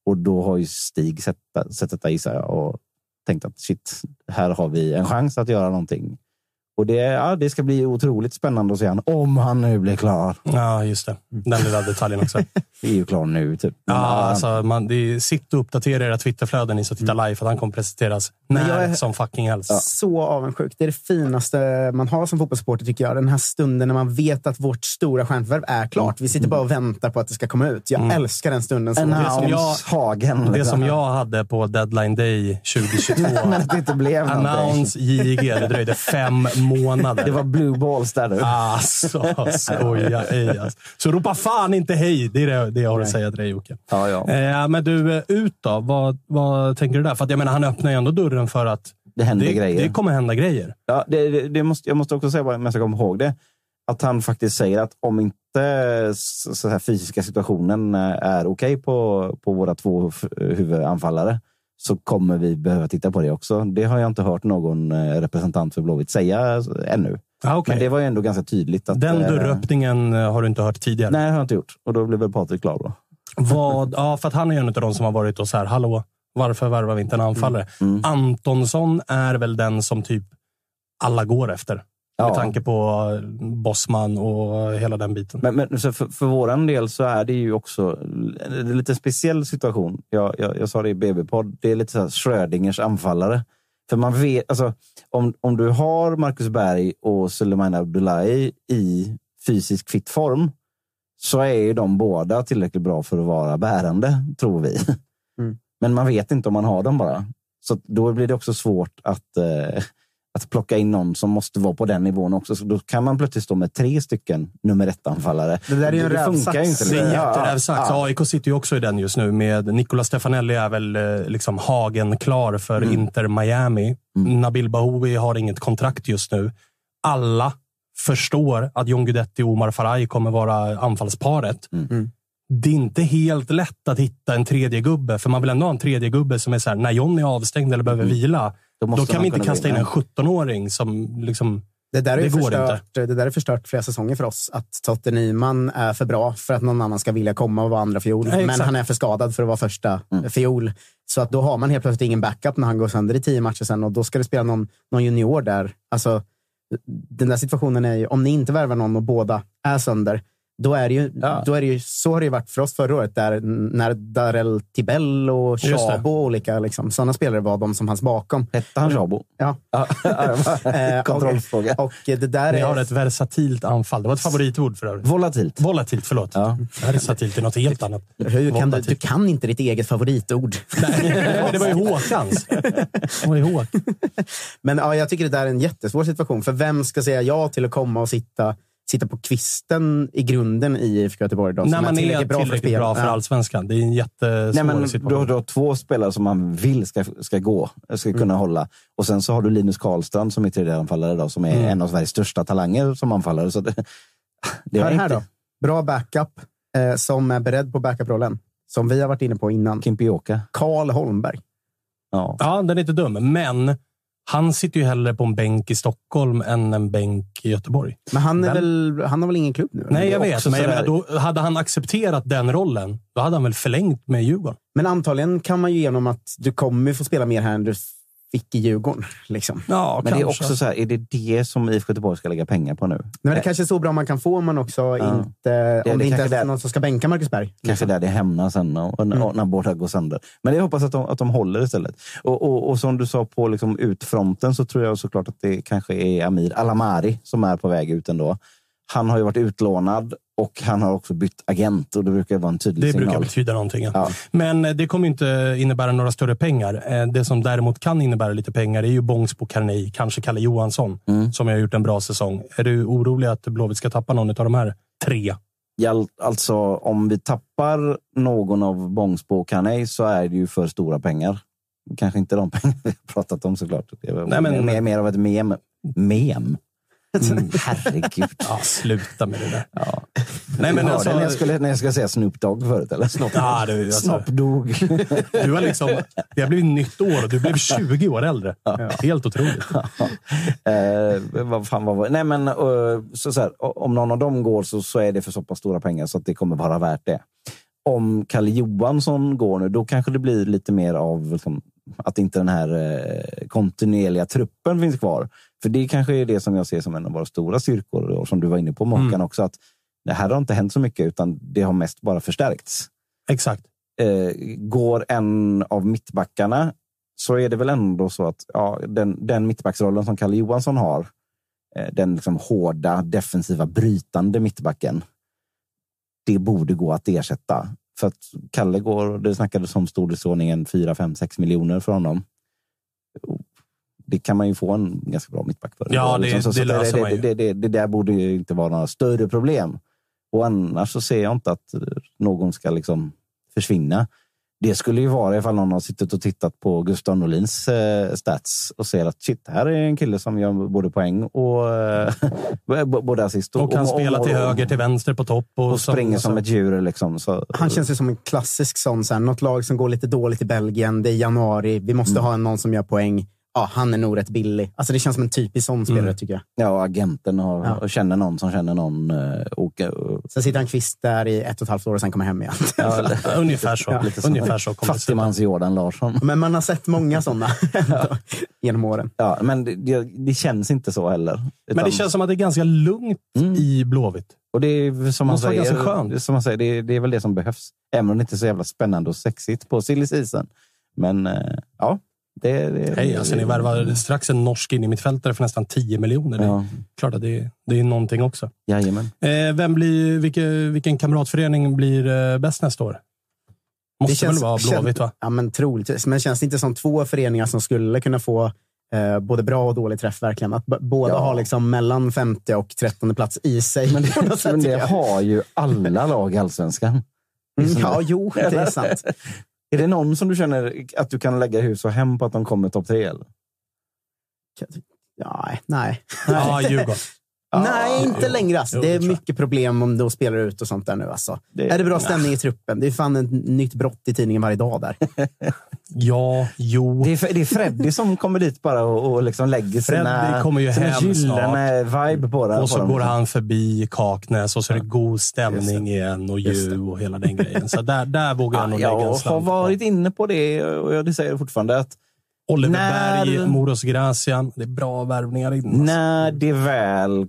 Och då har ju Stig sett, sett detta gissar jag och tänkt att shit, här har vi en chans att göra någonting. Och det, ja, det ska bli otroligt spännande att se han om han nu blir klar. Ja, just det. Den lilla detaljen också. Det är ju klar nu. Typ. Ja, ja, alltså, man, det är, sitt och uppdatera era Twitterflöden ni som tittar live, för att han kommer presenteras när jag är- som fucking helst. Så avundsjuk. Det är det finaste man har som fotbollssupporter tycker jag. Den här stunden när man vet att vårt stora stjärnförvärv är klart. Vi sitter bara och väntar på att det ska komma ut. Jag Mm. älskar den stunden. En mycket. som jag- Hagen. Det som jag hade på deadline day 2022. Men att det inte blev någonting. Announce JG. Det dröjde fem månader. Det var blue balls där du. Alltså, skoja ej. Alltså. Så ropa fan inte hej. Det är det, det jag har att säga till dig Jocke. Ja, ja. Eh, men du, eh, ut då. Vad, vad tänker du där? För jag menar, han öppnar ju ändå dörren för att Det händer det, grejer. det kommer hända grejer. Ja, det, det, det måste, jag måste också säga, bara, jag ska komma ihåg det, att han faktiskt säger att om inte så, här, fysiska situationen eh, är okej på, på våra två f- huvudanfallare så kommer vi behöva titta på det också. Det har jag inte hört någon eh, representant för Blåvitt säga eh, ännu. Ah, okay. Men det var ju ändå ganska tydligt. Att, Den eh, dörröppningen har du inte hört tidigare? Nej, det har jag inte gjort. Och då blir väl Patrik klar då. Vad, ja, för att han är ju en av de som har varit och så här, hallå, varför värvar vi inte en anfallare? Mm. Antonsson är väl den som typ alla går efter. Med Ja. tanke på Bosman och hela den biten. Men, men för, för våran del så är det ju också en lite speciell situation. Jag, jag, jag sa det i BB-podd. Det är lite så här Schrödingers anfallare. För man vet, alltså, om, om du har Marcus Berg och Suleiman Abdullahi i fysisk fit form så är ju de båda tillräckligt bra för att vara bärande, tror vi. Mm. Men man vet inte om man har dem bara. Så då blir det också svårt att, eh, att plocka in någon som måste vara på den nivån också. Så då kan man plötsligt stå med tre stycken nummer ett-anfallare. Det där är ju en rävsax. Det är en jätterävsax. ja. AIK sitter ju också i den just nu. med Nicola Stefanelli är väl eh, liksom hagen klar för Mm. Inter Miami. Mm. Nabil Bahoui har inget kontrakt just nu. Alla förstår att John Guidetti och Omar Faraj kommer vara anfallsparet. Mm. Det är inte helt lätt att hitta en tredje gubbe, för man vill ändå ha en tredje gubbe som är så här, när John är avstängd eller behöver vila, Mm. Då då, kan man vi inte kasta in en 17-åring som liksom... Det där, är Det förstört, det där är förstört flera säsonger för oss. Att Totte Nyman är för bra för att någon annan ska vilja komma och vara andra fiol. Ja, men han är för skadad för att vara första Mm. fiol. Så att då har man helt plötsligt ingen backup när han går sönder i tio matcher sen och då ska det spela någon, någon junior där. Alltså, den där situationen är ju, om ni inte värvar någon och båda är sönder, då är det ju, Ja. då är det ju så har det varit för oss förra året, där, när Darrell Tibell och. Chabo och olika liksom, sådana spelare var de som fanns bakom. Hette han Shabo? Ja. Ja. Kontrollfråga. Och det där Ni är... har ett versatilt anfall. Det var ett favoritord för övrigt. Volatilt. Volatilt, förlåt. Ja. Versatil är något helt annat. Hur kan du, du kan inte ditt eget favoritord. Nej, det var ju Håkans. Det var ju Håk. Men ja, jag tycker det där är en jättesvår situation. För vem ska säga ja till att komma och sitta, sitta på kvisten i grunden i IFK Göteborg? Då, som När man är tillräckligt tillräckligt spel? bra för allsvenskan. Det är en jättesvår Nej, men du, situation. du har två spelare som man vill ska, ska gå, ska kunna hålla. Och sen så har du Linus Karlstrand som är tredje anfallare då, som är Mm. en av Sveriges största talanger som anfallare. Så det, det är Hör här inte- då. Bra backup eh, som är beredd på backup-rollen. Som vi har varit inne på innan. Kimpioka. Karl Holmberg. Ja. Ja, den är inte dum. Men han sitter ju hellre på en bänk i Stockholm än en bänk i Göteborg. Men han, är väl, han har väl ingen klubb nu? Nej, jag vet. Men jag då hade han accepterat den rollen, då hade han väl förlängt med Djurgården? Men antagligen kan man ju genom att du kommer få spela mer här än du fick i Djurgården. Liksom. Ja, Men det är också så här, är det det som IFK Göteborg ska lägga pengar på nu? Nej, men det kanske är så bra man kan få om man också inte... om det, det inte kanske är det- någon som ska bänka Marcus Berg. Kanske där det hämnar sen och, och, Mm. när båda går sönder. Men jag hoppas att de, att de håller istället. Och, och, och som du sa på liksom utfronten så tror jag såklart att det kanske är Amir Alamari som är på väg ut ändå. Han har ju varit utlånad och han har också bytt agent och det brukar vara en tydlig Det signal. brukar betyda någonting. Ja. Ja. Men eh, det kommer inte innebära några större pengar. Eh, Det som däremot kan innebära lite pengar är ju Bångsbo Carney, kanske Kalle Johansson, Mm. som har gjort en bra säsong. Är du orolig att Blåvitt ska tappa någon av de här tre? Ja, Alltså om vi tappar någon av Bångsbo och Kanej så är det ju för stora pengar. Kanske inte de pengar vi har pratat om såklart. Det är Nej, men- mer, mer av ett mem. Mem? Mm. Herregud. Ja, sluta med det där. Ja. Nej, men alltså, när, jag skulle, när jag skulle säga Snoop Dogg förut, eller? Snopp, Ja, du, alltså. Snopp Dogg. du har liksom, det har blivit nytt år och du blev 20 år äldre. Helt otroligt. eh, vad fan var Nej, men eh, så, så här, om någon av dem går så, så är det för så pass stora pengar så att det kommer vara värt det. Om Kalle Johansson går nu, då kanske det blir lite mer av liksom, att inte den här eh, kontinuerliga truppen finns kvar. För det kanske är det som jag ser som en av våra stora styrkor och som du var inne på Mårten Mm. också. Att det här har inte hänt så mycket utan det har mest bara förstärkts. Exakt. eh, går en av mittbackarna så är det väl ändå så att ja, den, den mittbacksrollen som Kalle Johansson har, eh, den liksom hårda, defensiva, brytande mittbacken, det borde gå att ersätta. För att Kalle går, det snackades om storleksordningen 4, 5, 6 miljoner för honom. Det kan man ju få en ganska bra mittback för. Ja, det- så, det så löser det, man ju. det, det, det där borde ju inte vara några större problem. Och annars så ser jag inte att någon ska liksom försvinna. Det skulle ju vara ifall någon har suttit och tittat på Gustav Norlins eh, stats och ser att shit, här är en kille som gör både poäng och eh, både assist. Och kan spela till höger, till vänster på topp. Och, och springer som ett djur. Liksom, så, Han känns ju som en klassisk sån. Så här, något lag som går lite dåligt i Belgien. Det är januari. Vi måste Mm. ha någon som gör poäng. Ja, han är nog rätt billig. Alltså, det känns som en typisk sån spelare, tycker jag. Ja, agenten har, Ja. och känner någon som känner någon. eh, Och, och, Sen sitter han kvist där i ett och ett halvt år och sen kommer hem igen. Ja, Ja, ungefär så. Lite som Ungefär så se ut. Fattigmans-Jordan Larsson. Men man har sett många sådana genom åren. Ja, men det, det, det känns inte så heller. Men det Utan- känns som att det är ganska lugnt Mm. i Blåvitt. Och det är som man säger, ganska skönt. som man säger det, är, det är väl det som behövs. Även om det inte är så jävla spännande och sexigt på silly season. Men eh, ja, det, det Hej, alltså ni värvade strax en norsk in i mittfältare för nästan 10 miljoner. Det är Ja, klart att det, det är någonting också. jajamän. Eh, vem blir, vilken, vilken kamratförening blir eh, bäst nästa år? Måste väl vara Blåvitt, va? Ja, men troligtvis. Men känns det inte som två föreningar som skulle kunna få eh, både bra och dålig träff verkligen? Att b- båda Ja. har liksom mellan femte och trettonde plats i sig. Men det, sätt, men det har ju alla lag i Allsvenskan. Mm, ja, jo, det är sant. Är det någon som du känner att du kan lägga hus och hem på att de kommer topp tre? Eller? Ja, nej. Ja, Djurgården. Nej, inte jo. längre. Alltså. Jo, det det är mycket problem om de spelar ut och sånt där nu. Alltså. Det- är det bra stämning i truppen? Det är fan ett nytt brott i tidningen varje dag där. Ja, jo. Det är, det är Freddy som kommer dit bara och, och liksom lägger sina, kommer ju sina hem gyllene vibe på det. Och så dem. går han förbi Kaknäs och så är det god stämning igen och det. ljud och hela den grejen. Så där, där vågar jag Ja, nog lägga en jag har slant. varit inne på det och jag det säger jag fortfarande att Oliver När- Berg, Moros Gracian. Det är bra värvningar in. alltså. när det väl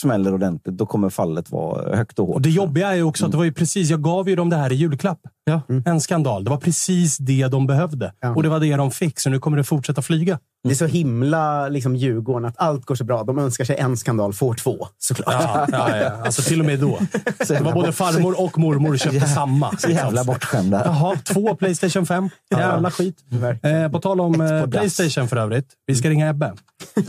smäller ordentligt, då kommer fallet vara högt och hårt. Och det jobbiga är ju också att det var ju precis, jag gav ju dem det här i julklapp. Ja. En skandal. Det var precis det de behövde. Ja. Och det var det de fick, så nu kommer det fortsätta flyga. Det är så himla liksom, Djurgården att allt går så bra. De önskar sig en skandal, får två såklart. Ja, ja, ja. Alltså till och med då. Det var både farmor och mormor köpte Ja. samma. liksom. Jävla bortskämda. Jaha, två Playstation 5. Jävla skit. Eh, på tal om eh. Playstation för övrigt. Vi ska ringa Ebbe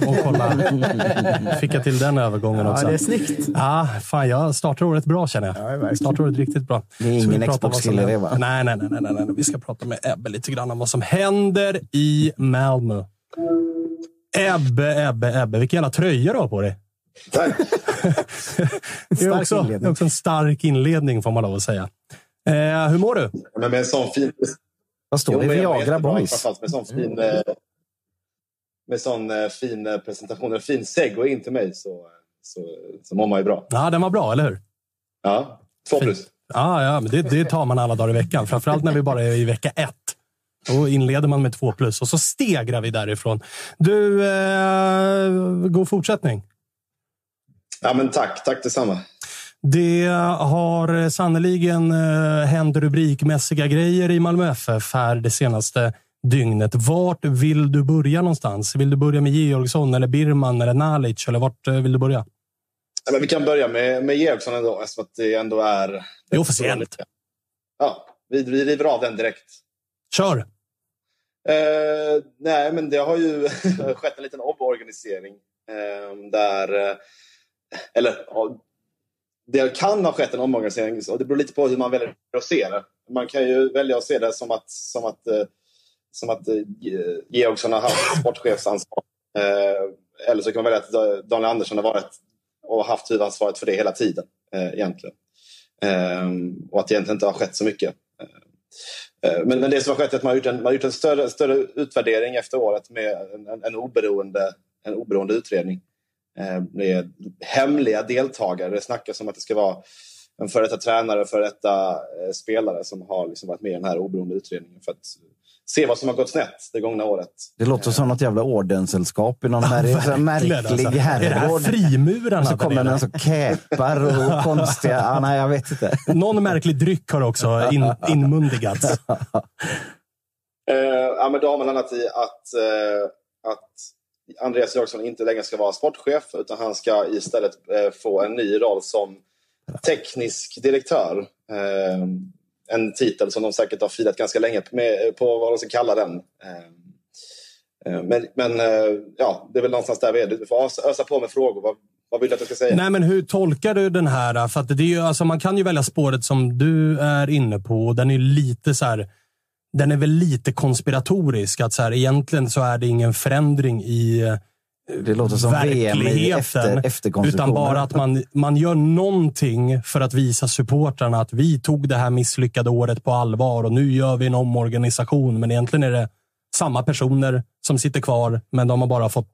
och kolla. Fick jag till den övergången Ja, också. det är snyggt. Ja, fan, jag startar året bra känner jag. Ja, startar året riktigt bra. Det är ingen Xbox-kille? Va? Nej, nej, nej, nej, nej, nej. Vi ska prata med Ebbe lite grann om vad som händer i Malmö. Ebbe, Ebbe, Ebbe. Vilken jävla tröja du har på dig. det, är också, det är också en stark inledning får man lov att säga. Eh, hur mår du? Men med en sån fin... Vad står Jo, det? Viagra Boys? Med sån fin, eh, med sån eh, fin eh, presentation, en fin segway in till mig så, så, så mår man ju bra. Ja, den var bra, eller hur? Ja, två plus. Ja, ja men det, det tar man alla dagar i veckan. Framförallt när vi bara är i vecka ett. Då inleder man med två plus och så stegrar vi därifrån. Du, eh, god fortsättning. Ja, men tack. Tack detsamma. Det har sannoliken eh, hänt rubrikmässiga grejer i Malmö FF här det senaste dygnet. Vart vill du börja någonstans? Vill du börja med Georgsson, eller Birman eller Nalic? Eller vart eh, vill du börja? Men vi kan börja med, med Georgsson ändå, eftersom att det ändå är... Det är officiellt. Ja, vi, vi river av den direkt. Kör! Eh, nej, men det har ju skett en liten omorganisering. Eh, där, eh, eller ja, det kan ha skett en omorganisering och det beror lite på hur man väljer att se det. Man kan ju välja att se det som att, som att, eh, som att eh, Georgsson har haft sportchefsansvar. Eh, eller så kan man välja att Daniel Andersson har varit och haft huvudansvaret för det hela tiden. Eh, egentligen. Eh, och att det egentligen inte har skett så mycket. Eh, eh, Men, men det som har skett är att man har gjort en, man har gjort en större, större utvärdering efter året med en, en, en, oberoende, en oberoende utredning. Eh, med hemliga deltagare. Det snackas om att det ska vara en före detta tränare och före detta eh, spelare som har liksom varit med i den här oberoende utredningen för att se vad som har gått snett det gångna året. Det låter som något jävla ordenssällskap i någon märklig, Verkligen, märklig alltså. Herrgård. frimurarna Och så kommer en så käpar och konstiga... Ah, nej, jag vet inte. Någon märklig dryck har också in, inmundigats. Eh, ja, men då har man landat i att, eh, att Andreas Jörgsson inte längre ska vara sportchef utan han ska istället eh, få en ny roll som teknisk direktör. En titel som de säkert har firat ganska länge med, på vad de ska kalla den. Eh, eh, men men eh, ja, det är väl någonstans där vi är. Du får ösa, på med frågor. Vad, vad vill du att jag ska säga? Nej, men hur tolkar du den här? För att det är ju, alltså, man kan ju välja spåret som du är inne på. och Den är lite så här, Den är väl lite konspiratorisk. Att så här, egentligen så är det ingen förändring i det låter som VM i verkligheten. efter, utan bara att man, man gör någonting för att visa supportrarna att vi tog det här misslyckade året på allvar och nu gör vi en omorganisation. Men egentligen är det samma personer som sitter kvar, men de har bara fått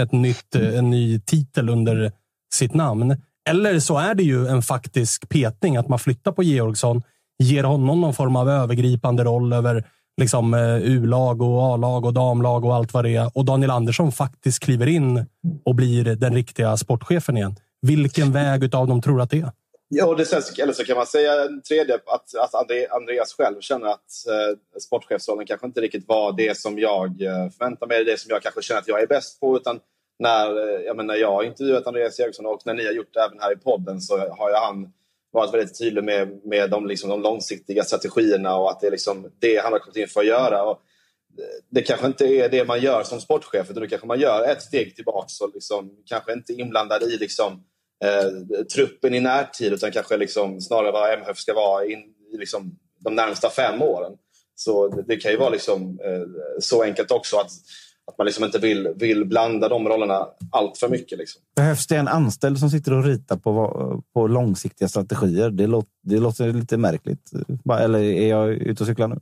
ett nytt, en ny titel under sitt namn. Eller så är det ju en faktisk petning, att man flyttar på Georgsson, ger honom någon form av övergripande roll över liksom, eh, U-lag och A-lag och damlag och allt vad det är. Och Daniel Andersson faktiskt kliver in och blir den riktiga sportchefen igen. Vilken väg utav dem tror du att det är? Ja, det känns, eller så kan man säga en tredje, att, att Andreas själv känner att eh, sportchefsrollen kanske inte riktigt var det som jag eh, förväntar mig, det som jag kanske känner att jag är bäst på. Utan när, eh, jag, menar, jag har intervjuat Andreas Eriksson och när ni har gjort det även här i podden så har ju han varit väldigt tydlig med, med de, liksom, de långsiktiga strategierna och att det är liksom det han har kommit in för att göra. Och det kanske inte är det man gör som sportchef utan då kanske man gör ett steg tillbaka och liksom, kanske inte inblandad i liksom, eh, truppen i närtid utan kanske liksom, snarare vad MHF ska vara in, i liksom, de närmsta fem åren. Så det, det kan ju vara liksom, eh, så enkelt också att att man liksom inte vill, vill blanda de rollerna allt för mycket. Liksom. Behövs det en anställd som sitter och ritar på, på långsiktiga strategier? Det låter, det låter lite märkligt. Eller är jag ute och cyklar nu?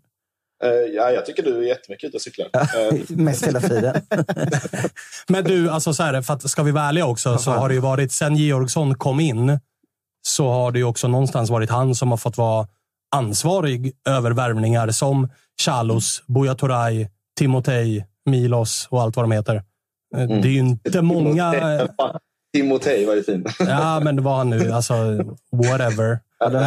Uh, ja, jag tycker du är jättemycket ute och cyklar. Uh. Mest hela tiden. Men du, alltså så här, för att ska vi vara ärliga också, så har det ju varit sen Georgsson kom in så har det ju också någonstans varit han som har fått vara ansvarig över värvningar som Chalos, Buya Turay, Timotej, Milos och allt vad de heter. Eh, mm. Det är ju inte många... Timotej var ju fin. ja, men det var han nu. Alltså, whatever. Ja, det,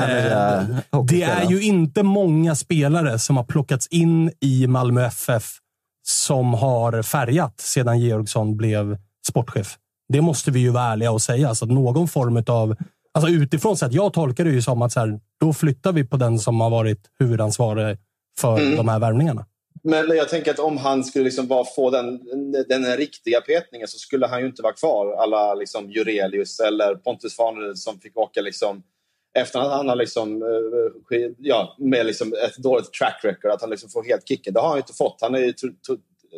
eh, det är ju inte många spelare som har plockats in i Malmö FF som har färgat sedan Georgsson blev sportchef. Det måste vi ju vara ärliga och säga. Så någon form av... Alltså utifrån sett, jag tolkar det ju som att så här, då flyttar vi på den som har varit huvudansvarig för mm. de här värvningarna. Men jag tänker att om han skulle liksom bara få den, den riktiga petningen så skulle han ju inte vara kvar alla liksom Jurelius eller Pontus Farnerud som fick åka liksom efter att han har liksom, eh, ja, med liksom ett dåligt track record, att han liksom får helt kicken. Det har han ju inte fått. Han är ju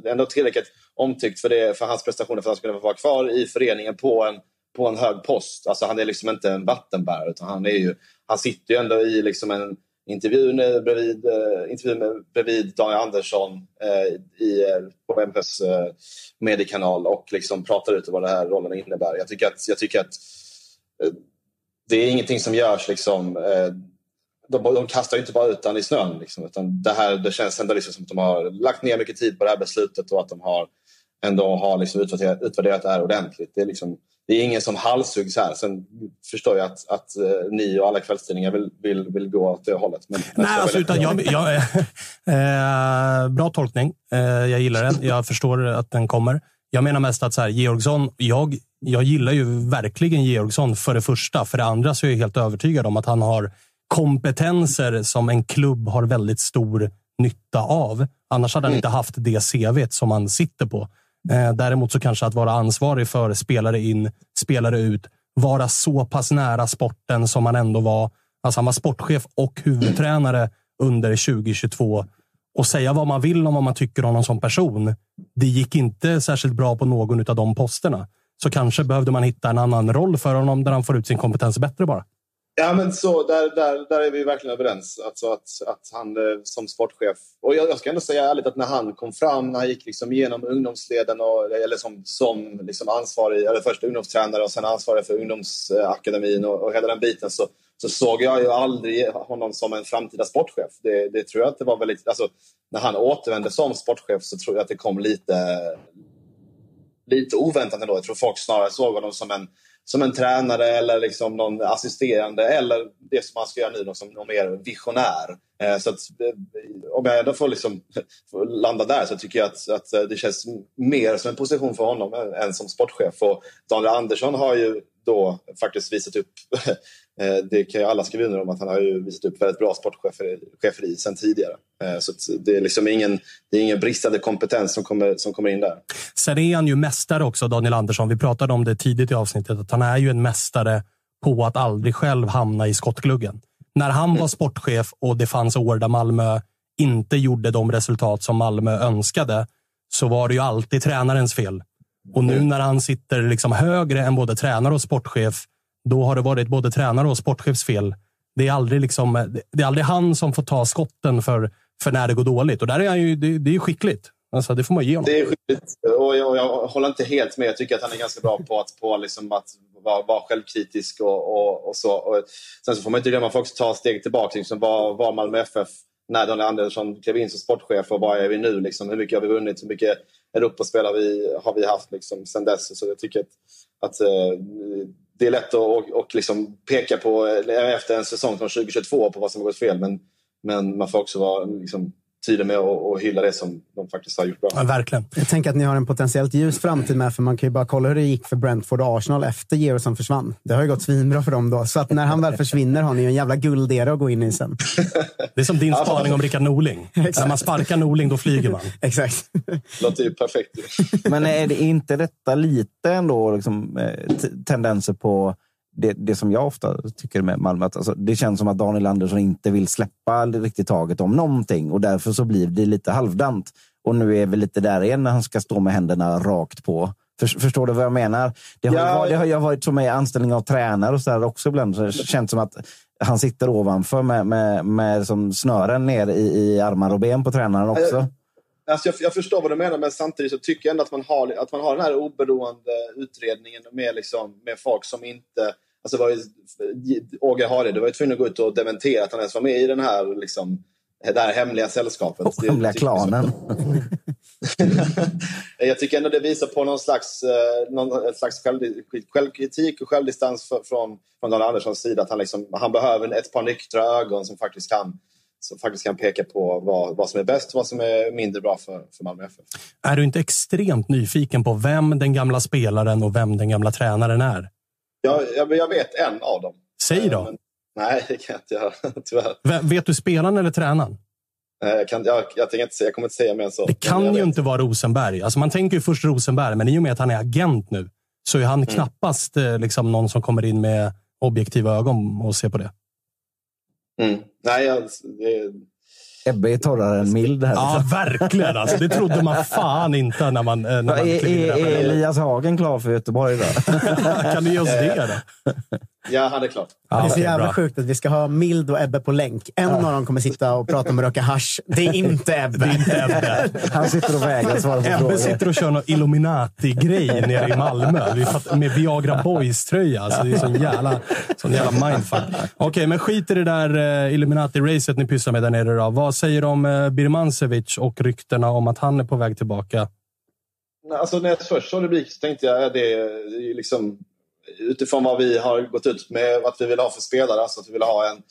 ändå tillräckligt omtyckt för, det, för hans prestationer för att han skulle få vara kvar i föreningen på en, på en hög post. Alltså han är liksom inte en vattenbärare utan han, är ju, han sitter ju ändå i liksom en intervjun bredvid, eh, intervjun med, bredvid Daniel Andersson eh, i, eh, på MPs eh, mediekanal och liksom pratar ut vad den här rollen innebär. Jag tycker att, jag tycker att eh, det är ingenting som görs liksom, eh, de, de kastar inte bara ut den i snön. Liksom, utan det, här, det känns ändå liksom som att de har lagt ner mycket tid på det här beslutet och att de har ändå har liksom utvärderat, utvärderat det här ordentligt. Det är liksom, det är ingen som halshuggs här. Sen förstår jag att, att uh, ni och alla kvällstidningar vill, vill, vill gå åt det hållet. Men Nej, alltså, utan jag, jag, äh, bra tolkning. Äh, jag gillar den. Jag förstår att den kommer. Jag menar mest att så här, Georgsson, jag, jag gillar ju verkligen Georgsson för det första. För det andra så är jag helt övertygad om att han har kompetenser som en klubb har väldigt stor nytta av. Annars hade han mm. inte haft det CV som han sitter på. Eh, däremot så kanske att vara ansvarig för spelare in, spelare ut, vara så pass nära sporten som han ändå var. Alltså han var sportchef och huvudtränare under 2022 och säga vad man vill om vad man tycker om honom som person. Det gick inte särskilt bra på någon av de posterna. Så kanske behövde man hitta en annan roll för honom där han får ut sin kompetens bättre bara. Ja, men så, där, där, där är vi verkligen överens. Alltså att, att han eh, som sportchef... Och jag, jag ska ändå säga ärligt att när han kom fram, när han gick liksom igenom ungdomsleden och, eller som, som liksom ansvarig, eller först ungdomstränare och sen ansvarig för ungdomsakademin och, och hela den biten så, så såg jag ju aldrig honom som en framtida sportchef. Det, det tror jag att det var väldigt... Alltså, när han återvände som sportchef så tror jag att det kom lite, lite oväntat ändå. Jag tror folk snarare såg honom som en som en tränare eller liksom någon assisterande eller det som man ska göra nu som någon mer visionär. Eh, så att, eh, om jag ändå får, liksom, får landa där så tycker jag att, att, eh, det känns mer som en position för honom än som sportchef. Och Daniel Andersson har ju då faktiskt visat upp, det kan ju alla skriva under om, att han har ju visat upp väldigt bra sportcheferi sen tidigare. Så det är liksom ingen, det är ingen bristande kompetens som kommer, som kommer in där. Sen är han ju mästare också, Daniel Andersson. Vi pratade om det tidigt i avsnittet, att han är ju en mästare på att aldrig själv hamna i skottgluggen. När han var sportchef och det fanns år där Malmö inte gjorde de resultat som Malmö önskade, så var det ju alltid tränarens fel. Och nu när han sitter liksom högre än både tränare och sportchef, då har det varit både tränare och sportchefs fel. Det är aldrig, liksom, det är aldrig han som får ta skotten för, för när det går dåligt. Och där är han ju, det, det är skickligt. Alltså, det får man ge honom. Det är skickligt. Och jag, jag håller inte helt med. Jag tycker att han är ganska bra på att, på liksom att vara, vara självkritisk och, och, och så. Och sen så får man inte glömma att också ta steg tillbaka. Liksom, var, var Malmö FF när Daniel Andersson klev in som sportchef och vad är vi nu? Liksom, hur mycket har vi vunnit? Hur mycket Europaspel har vi, har vi haft liksom, sen dess? Så jag tycker att, att eh, det är lätt att och, och liksom peka på efter en säsong från 2022 på vad som har gått fel. Men, men man får också vara liksom, tydlig med att och hylla det som de faktiskt har gjort bra. Ja, verkligen. Jag tänker att ni har en potentiellt ljus framtid med, för man kan ju bara kolla hur det gick för Brentford och Arsenal efter Georgsson försvann. Det har ju gått svinbra för dem då. Så att när han väl försvinner har ni ju en jävla guldera att gå in i sen. Det är som din spaning om Rickard Norling. När man sparkar Norling, då flyger man. Exakt. låter ju perfekt. Men är det inte detta lite ändå liksom, eh, tendenser på det, det som jag ofta tycker med Malmö? Att, alltså, det känns som att Daniel Andersson inte vill släppa riktigt taget om någonting och därför så blir det lite halvdant. Och nu är vi lite där igen när han ska stå med händerna rakt på. För, förstår du vad jag menar? Det har, ju Ja, varit- det har ju varit så med anställning av tränare och så där också ibland. Så det känns som att han sitter ovanför med, med, med som snören ner i, i armar och ben på tränaren också. Alltså jag, jag förstår vad du menar, men samtidigt så tycker jag ändå att man har, att man har den här oberoende utredningen med, liksom, med folk som inte... Alltså var ju, Åge Hareide det var ju tvungen att gå ut och dementera att han ens var med i den här, liksom, det här hemliga sällskapet. Det- Hemliga klanen. jag tycker ändå det visar på någon slags, eh, någon slags själv, självkritik och självdistans från, från Daniel Anderssons sida. Att han, liksom, han behöver ett par nyktra ögon som faktiskt kan, som faktiskt kan peka på vad, vad som är bäst och vad som är mindre bra för, för Malmö FF. Är du inte extremt nyfiken på vem den gamla spelaren och vem den gamla tränaren är? Jag, jag, jag vet en av dem. Säg då. Men, nej, det kan jag inte göra. Tyvärr. V- Vet du spelaren eller tränaren? Eh, Jag, kan, jag, jag, tänker inte, säga- jag kommer inte säga mer än så. Det kan ju inte vara Rosenberg. Alltså man tänker ju först Rosenberg, men i och med att han är agent nu så är han knappast eh, liksom någon som kommer in med objektiva ögon och ser på det. Mm. Nej, jag, det, Ebbe är torrare än mild här. Ja, verkligen. Alltså, det trodde man fan inte när man, eh, när man är, är, är. Elias Hagen klar för Göteborg idag? Kan du ge oss det då? ja, han är klar. Ja, det är så jävla bra. sjukt att vi ska ha Mild och Ebbe på länk. En av dem kommer sitta och prata om att röka hasch. Det är inte Ebbe. Det är inte Ebbe. Han sitter och vägrar svara på Ebbe frågor. sitter och kör någon Illuminati-grej nere i Malmö. Vi fattar- Med Viagra Boys-tröja. Alltså, det är sån jävla, sån jävla mindfuck. Okej, men skit i det där eh, Illuminati-racet ni pysslar med där nere. Då. Vad säger du om eh, Birmancevic och ryktena om att han är på väg tillbaka? Alltså, när jag först såg rubriken så tänkte jag att det är ju liksom utifrån vad vi har gått ut med att vi vill ha för spelare. Alltså att vi vill ha en,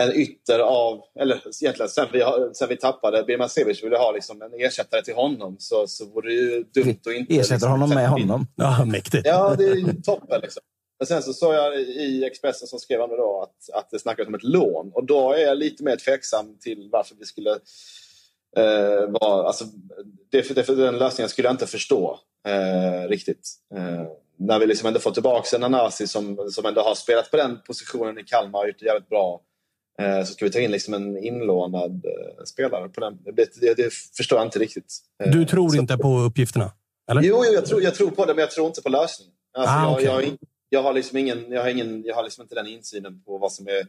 en ytter av, eller egentligen sen vi, sen vi tappade Birman Sevic vill vi ha liksom en ersättare till honom. Så, så vore det ju dumt att inte... Ersätter liksom, honom med honom. Ja, mäktigt. Ja, det är ju toppen. Liksom. Men sen så såg jag i Expressen som skrev om det då att, att det snackades om ett lån. Och då är jag lite mer tveksam till varför vi skulle eh, vara... Alltså, det, för, det, för den lösningen skulle jag inte förstå eh, riktigt. Eh, när vi liksom ändå får tillbaka en Anasi som, som ändå har spelat på den positionen i Kalmar och gjort det jävligt bra. Eh, så ska vi ta in liksom en inlånad eh, spelare på den. Det, det, det förstår jag inte riktigt. Eh, Du tror så- inte på uppgifterna? Eller? Jo, jo jag, tror, jag tror på det, men jag tror inte på lösningen. Alltså, Ah, jag, okej. jag, har in- jag, har liksom ingen, jag, har ingen, jag har liksom inte den insynen på vad som är,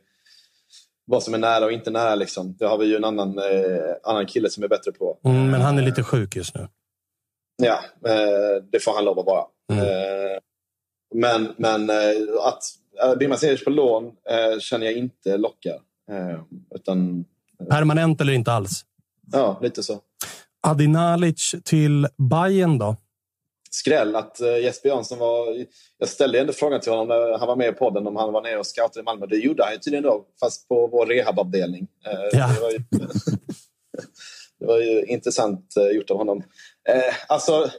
vad som är nära och inte nära. Liksom. Det har vi ju en annan, annan kille som är bättre på. Mm, men han är lite sjuk just nu. Ja, eh, det får han lov att vara. Mm. Eh, men men eh, att Birman Senic på lån känner jag inte lockar. Utan, Permanent eller inte alls? ja, lite så. Adi Nalic till Bayern då? skräll att Jesper Jansson var... Jag ställde ändå frågan till honom när han var med i podden om han var nere och scoutade i Malmö. Det gjorde han ju tydligen då, fast på vår rehabavdelning. Ja. det, var ju, det var ju intressant gjort av honom. Eh, alltså,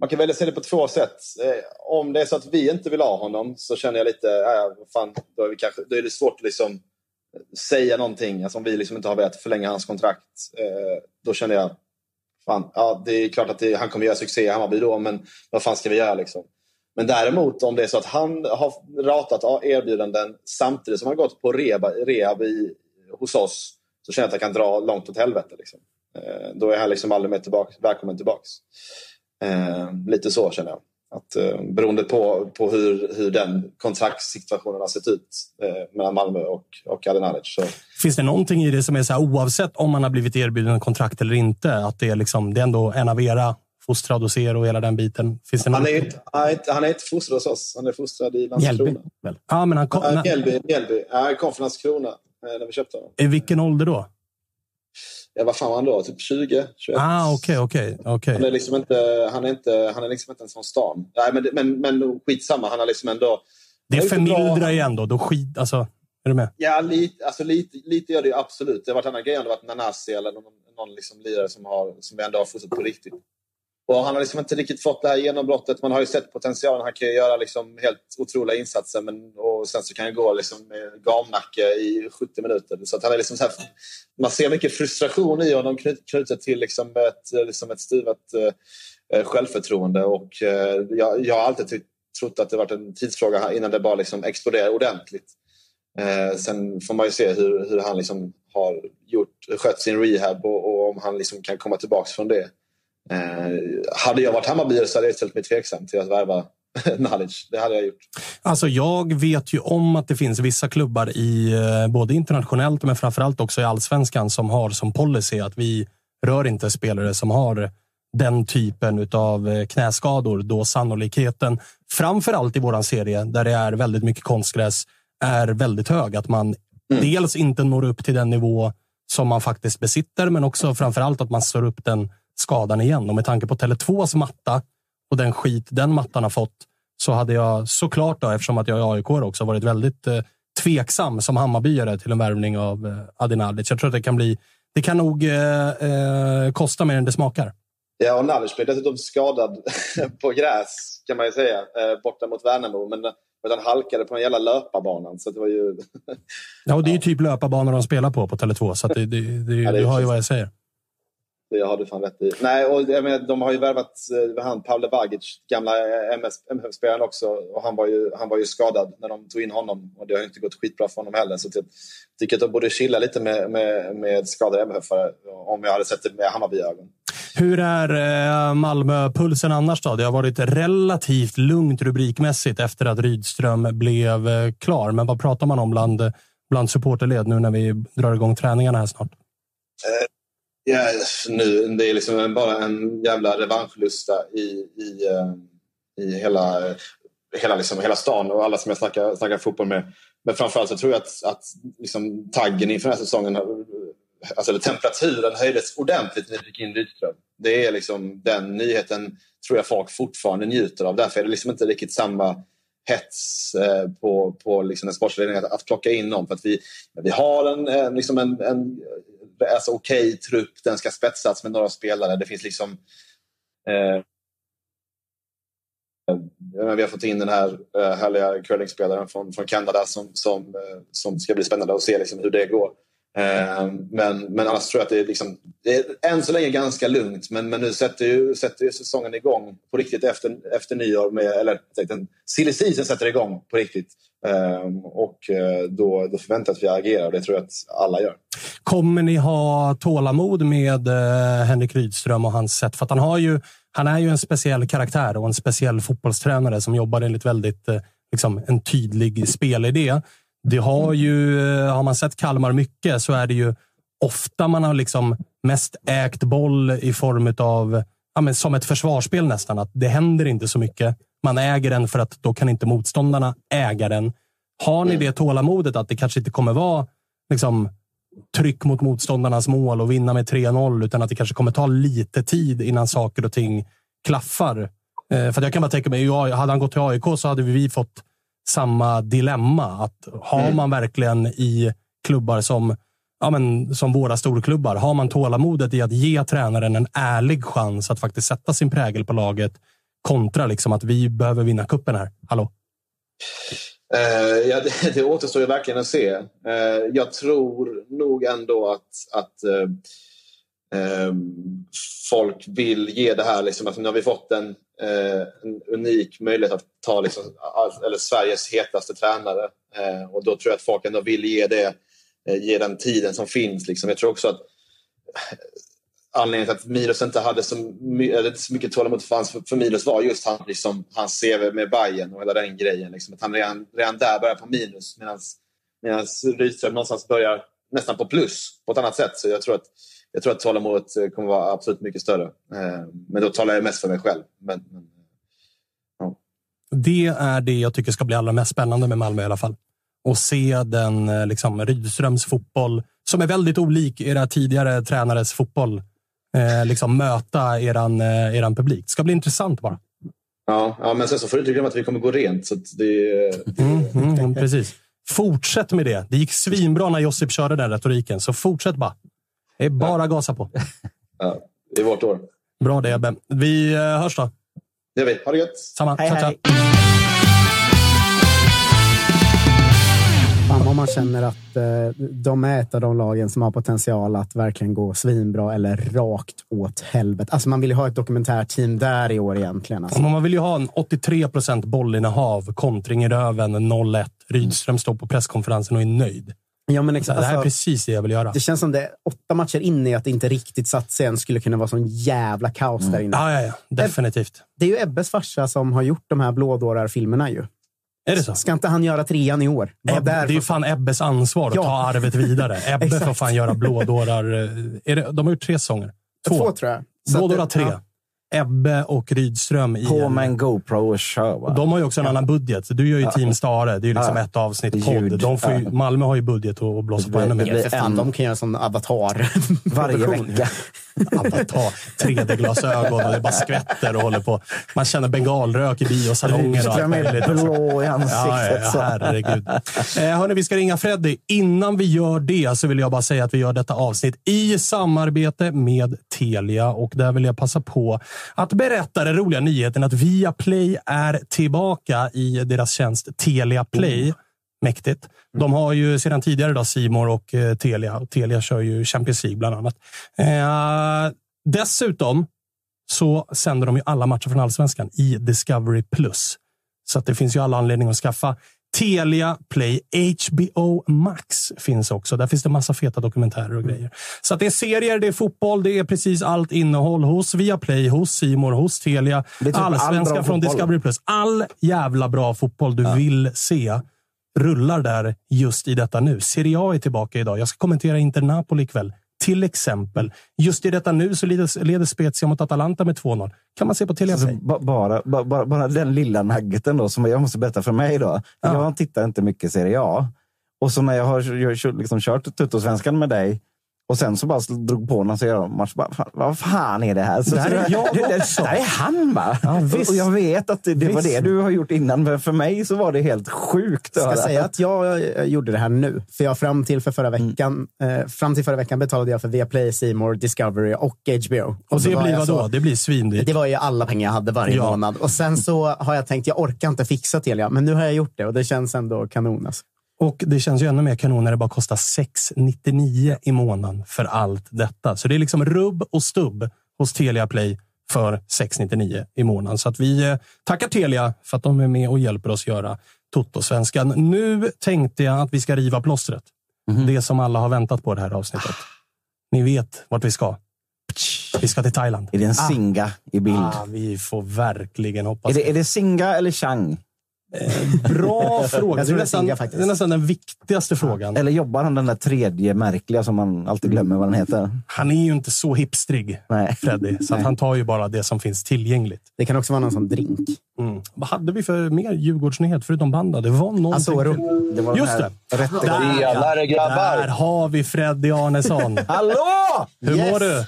man kan välja att se det på två sätt. Eh, om det är så att vi inte vill ha honom så känner jag lite, äh, fan, då är, vi kanske, då är det svårt att liksom säga någonting. Alltså om vi liksom inte har velat förlänga hans kontrakt. eh, då känner jag, fan, ja, det är klart att det, han kommer göra succé i Hammarby då, men vad fan ska vi göra liksom? Men däremot om det är så att han har ratat erbjudanden samtidigt som han gått på rehab, rehab i, hos oss så känner jag att jag kan dra långt åt helvete. Liksom. Eh, då är han liksom aldrig mer tillbaka, välkommen tillbaks. Eh, lite så känner jag. Att, eh, beroende på, på hur, hur den kontraktssituationen har sett ut eh, mellan Malmö och, och Adenalic. Så. Finns det någonting i det som är så här, oavsett om man har blivit erbjuden kontrakt eller inte, att det är, liksom, det är ändå en av era fostrad hos er och hela den biten? Finns det han, är inte, han är inte fostrad hos oss. Han är fostrad i Landskrona. Väl? Ja, men han kom, äh, Mjällby. Mjällby. Ja, han kom från Landskrona eh, när vi köpte honom. I vilken ålder då? Ja, vad fan var han då? Typ 20, 21? Ah, okej, okay, okej. Okay, Han är liksom inte, han är inte, han är liksom inte ens från stan. Nej, men, men, men skitsamma. Han har liksom ändå... Det förmildrar ju ändå. Då skit, alltså, är du med? Ja, lite, alltså, lite, lite gör det ju absolut. Det har varit en annan grej om det varit Nanasi eller någon, någon liksom lirare som, har, som vi ändå har fortsatt på riktigt. Och han har liksom inte riktigt fått det här genombrottet. Man har ju sett potentialen. Han kan ju göra liksom helt otroliga insatser men, och sen så kan han gå liksom med gamnacke i 70 minuter. Så att han är liksom så här, man ser mycket frustration i honom knutet till liksom ett, liksom ett stuvat eh, självförtroende. Och, eh, jag, jag har alltid trott att det varit en tidsfråga innan det bara liksom exploderar ordentligt. Eh, sen får man ju se hur, hur han liksom har gjort, skött sin rehab och, och om han liksom kan komma tillbaka från det. Eh, hade jag varit Hammarbyare så hade jag ställt mig tveksam till att värva Nalic. Det hade jag gjort. Alltså jag vet ju om att det finns vissa klubbar i eh, både internationellt men framförallt också i allsvenskan som har som policy att vi rör inte spelare som har den typen av eh, knäskador då sannolikheten, framförallt i våran serie där det är väldigt mycket konstgräs, är väldigt hög. Att man mm. dels inte når upp till den nivå som man faktiskt besitter, men också framförallt att man slår upp den skadan igen. Och med tanke på Tele2s matta och den skit den mattan har fått så hade jag såklart, då, eftersom att jag är AIK också, varit väldigt eh, tveksam som Hammarbyare till en värvning av eh, Adinalic. Jag tror att det kan bli... Det kan nog eh, eh kosta mer än det smakar. Ja, och Nalic blev dessutom skadad på gräs, kan man ju säga, eh, borta mot Värnamo. Men han halkade på den jävla löparbanan. Så det var ju... ja, och det är ju typ löparbanor de spelar på på Tele2, så det, det, det, ja, det du hör ju vad jag säger. Det har du fan rätt i. Nej, och jag menar, de har ju värvat eh, han, Pavle Vagic, gamla MFF-spelaren också. Och han var, ju, han var ju skadad när de tog in honom. Och det har inte gått skitbra för honom heller. Så jag tycker att de borde chilla lite med, med, med skadade MFF om jag hade sett det med Hammarby-ögon. Hur är eh, Malmö-pulsen annars då? Det har varit relativt lugnt rubrikmässigt efter att Rydström blev eh, klar. Men vad pratar man om bland, bland supporterled nu när vi drar igång träningarna här snart? Ja, nu, det är liksom bara en jävla revanschlusta i, i, eh, i hela, hela, liksom, hela stan och alla som jag snackar, snackar fotboll med. Men framförallt så tror jag att, att liksom, taggen inför den här säsongen, alltså temperaturen höjdes ordentligt när vi fick in Rydström. Det är liksom den nyheten tror jag folk fortfarande njuter av. Därför är det liksom inte riktigt samma hets eh, på, på liksom den sportsliga att, att plocka in någon. För att vi, vi har en, eh, liksom en, en alltså, okej okay, trupp, den ska spetsas med några spelare. Det finns liksom... Eh, eh, vi har fått in den här eh, härliga curlingspelaren från, från Kanada som, som, eh, som ska bli spännande att se liksom, hur det går. Eh, men, men annars tror jag att det är, liksom, det är än så länge ganska lugnt. Men, men nu sätter ju, sätter ju säsongen igång på riktigt efter, efter nyår. Med, eller silly season sätter igång på riktigt. Um, och uh, då, då förväntar att vi agerar och det tror jag att alla gör. Kommer ni ha tålamod med uh, Henrik Rydström och hans sätt? För han, har ju, han är ju en speciell karaktär och en speciell fotbollstränare som jobbar enligt väldigt liksom, en tydlig spelidé. Det har ju, har man sett Kalmar mycket så är det ju ofta man har liksom mest ägt boll i form av ja, men som ett försvarsspel nästan. Att det händer inte så mycket. Man äger den för att då kan inte motståndarna äga den. Har ni det tålamodet att det kanske inte kommer vara liksom, tryck mot motståndarnas mål och vinna med 3-0, utan att det kanske kommer ta lite tid innan saker och ting klaffar? Eh, för jag kan bara tänka mig, hade han gått till AIK så hade vi fått samma dilemma. Att har mm. man verkligen i klubbar som, ja, men, som våra storklubbar, har man tålamodet i att ge tränaren en ärlig chans att faktiskt sätta sin prägel på laget kontra liksom att vi behöver vinna kuppen här? Hallå? Uh, ja, det, det återstår ju verkligen att se. Uh, jag tror nog ändå att, att uh, folk vill ge det här. Liksom, att nu har vi fått en, Eh, en unik möjlighet att ta liksom, eller Sveriges hetaste tränare. Eh, och då tror jag att folk ändå vill ge, det, eh, ge den tiden som finns. Liksom. Jag tror också att anledningen till att Milos inte hade så, my, eller inte så mycket tålamod fanns för, för Milos var just han, liksom, hans CV med Bayern och hela den grejen. Liksom, att han redan, redan där börjar på minus medan Rydström någonstans börjar nästan på plus på ett annat sätt. Så jag tror att, jag tror att tålamodet eh, kommer vara absolut mycket större. Eh, men då talar jag mest för mig själv. Men, men, ja. Det är det jag tycker ska bli allra mest spännande med Malmö i alla fall. Och se den eh, liksom, Rydströms fotboll, som är väldigt olik era tidigare tränares fotboll, eh, liksom möta eran, eran publik. Det ska bli intressant bara. Ja, ja men sen så får du inte glömma att vi kommer gå rent. Så det, det... Mm, mm, precis. Fortsätt med det. Det gick svinbra när Josip körde den retoriken, så fortsätt bara. Det är bara att gasa på. Ja, det är vårt år. Bra det, Ebbe. Vi eh, hörs då. Det gör vi. Ha det gött. Samma. Hej, hej. Fan, om man känner att eh, de är ett av de lagen som har potential att verkligen gå svinbra eller rakt åt helvete. Alltså man vill ju ha ett dokumentärteam där i år egentligen. Alltså. Man vill ju ha en 83 procent bollinnehav, kontring i röven, 0-1. Rydström står på presskonferensen och är nöjd. Ja, men exakt, det här är alltså, precis det jag vill göra. det känns som det åtta matcher in i att det inte riktigt satt sig än skulle kunna vara sån jävla kaos där inne. Ja, ja, ja. Definitivt. Det är ju Ebbes farsa som har gjort de här blådårar-filmerna ju. Är det så? Ska inte han göra trean i år? Ebbe, där det är ju fan Ebbes ansvar att Ja. ta arvet vidare. Ebbe får fan göra blådårar. eh, Är det, de har gjort tre säsonger. Två. Två, tror jag. Så Blådårar det- tre. ja. Ebbe och Rydström. I På en- med en GoPro och kör. Och de har ju också en annan budget. Du gör ju Team Stare. Det är ju liksom Ja. ett avsnitt podd. De får ju, Ja. Malmö har ju budget att blåsa på ännu mer. det För fan, en- de kan göra sån avatar. Varje vecka. Avatar, 3D-glasögon och det bara skvätter och håller på. Man känner bengalrök i biosalongen och allt möjligt. blå i ansiktet. Ja, ja, herregud. Eh, hörni, vi ska ringa Freddy. Innan vi gör det så vill jag bara säga att vi gör detta avsnitt i samarbete med Telia. Och där vill jag passa på att berätta den roliga nyheten att Viaplay är tillbaka i deras tjänst Telia Play. Mäktigt. De har ju sedan tidigare då Simor och eh, Telia. Och Telia kör ju Champions League bland annat. Eh, dessutom så sänder de ju alla matcher från Allsvenskan i Discovery+. Plus. Så att det finns ju alla anledningar att skaffa. Telia Play HBO Max finns också. Där finns det massa feta dokumentärer och grejer. Så att det är serier, det är fotboll, det är precis allt innehåll hos Viaplay, hos Simor, hos Telia. Typ all Allsvenskan bra från fotboll. Discovery Plus. All jävla bra fotboll du vill se rullar där just i detta nu. Serie A är tillbaka idag. Jag ska kommentera Inter Napoli ikväll. Till exempel. Just i detta nu så leder, leder Spezia mot Atalanta med 2-0. Kan man se på Telia Alltså, bara, ba- bara, bara den lilla nuggeten då, som jag måste berätta för mig. då. Ja. Jag tittar inte mycket Serie A. Och så när jag har liksom kört Tuttosvenskan med dig och sen så bara drog på någon. Bara, fan, Vad fan är det här? Så, Där så är jag det, det, också. där är han va? Ja, och, visst. och jag vet att det, det var det du har gjort innan, men för mig så var det helt sjukt. att ska höra. säga att jag gjorde det här nu. För jag fram till för förra veckan, eh, fram till förra veckan betalade jag för Viaplay, More, Discovery och HBO. Och så det blir jag vad då? Det blir svindyrt. Det var ju alla pengar jag hade varje Ja. månad. Och sen så har jag tänkt, jag orkar inte fixa Telia. Men nu har jag gjort det och det känns ändå kanon. Alltså. Och det känns ju ännu mer kanon när det bara kostar 699 i månaden för allt detta. Så det är liksom rubb och stubb hos Telia Play för 699 i månaden. Så att vi eh, tackar Telia för att de är med och hjälper oss göra Toto-svenskan. Nu tänkte jag att vi ska riva plåstret. Det som alla har väntat på det här avsnittet. Ni vet vart vi ska. Vi ska till Thailand. Är det en singa i bild? Ah, vi får verkligen hoppas Är, det, är det singa eller chang? Bra fråga. Jag Det tror är, det är nästan, Singa faktiskt. det är nästan den viktigaste frågan. Eller jobbar han den där tredje märkliga som man alltid glömmer vad den heter? Han är ju inte så hipstrig, Nej. Freddy. Så att Nej. han tar ju bara det som finns tillgängligt. Det kan också vara någon sån drink. Mm. Vad hade vi för mer Djurgårdsnyhet förutom banda? Det var någonting. Till. Det var Just det! Där, där har vi Freddy Arnesson. Hallå! Hur Yes. mår du?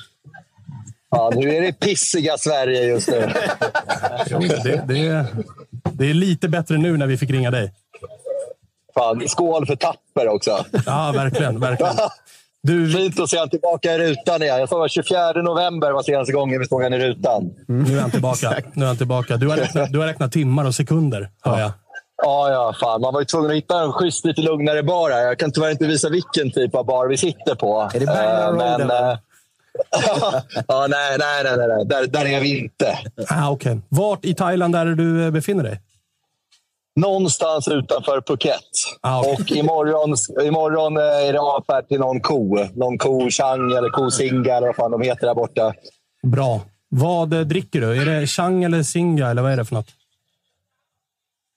Ja, nu är det pissiga Sverige just nu. Det, det, det är lite bättre nu när vi fick ringa dig. Fan, skål för Tapper också. Ja, verkligen. verkligen. Du, Fint att se han tillbaka i rutan igen. Jag sa 24 november var senaste gången vi såg han i rutan. nu är han tillbaka. Nu är han tillbaka. Du, har räknat, du har räknat timmar och sekunder, hör jag. Ja, ja, fan. Man var ju tvungen att hitta en schysst, lite lugnare bar här. Jag kan tyvärr inte visa vilken typ av bar vi sitter på. Är det Bang Eh, Road, Men... eller? Eh, ja, nej, nej, nej, nej. Där, där är vi inte. Ah, okay. Vart i Thailand är du befinner dig? någonstans utanför Phuket. Ah, okej. Och imorgon, imorgon eh, är det avfärd till någon ko. Någon ko chang eller ko singa eller vad fan de heter där borta. Bra. Vad eh, dricker du? Är det Chang eller Singa, eller vad är det för något?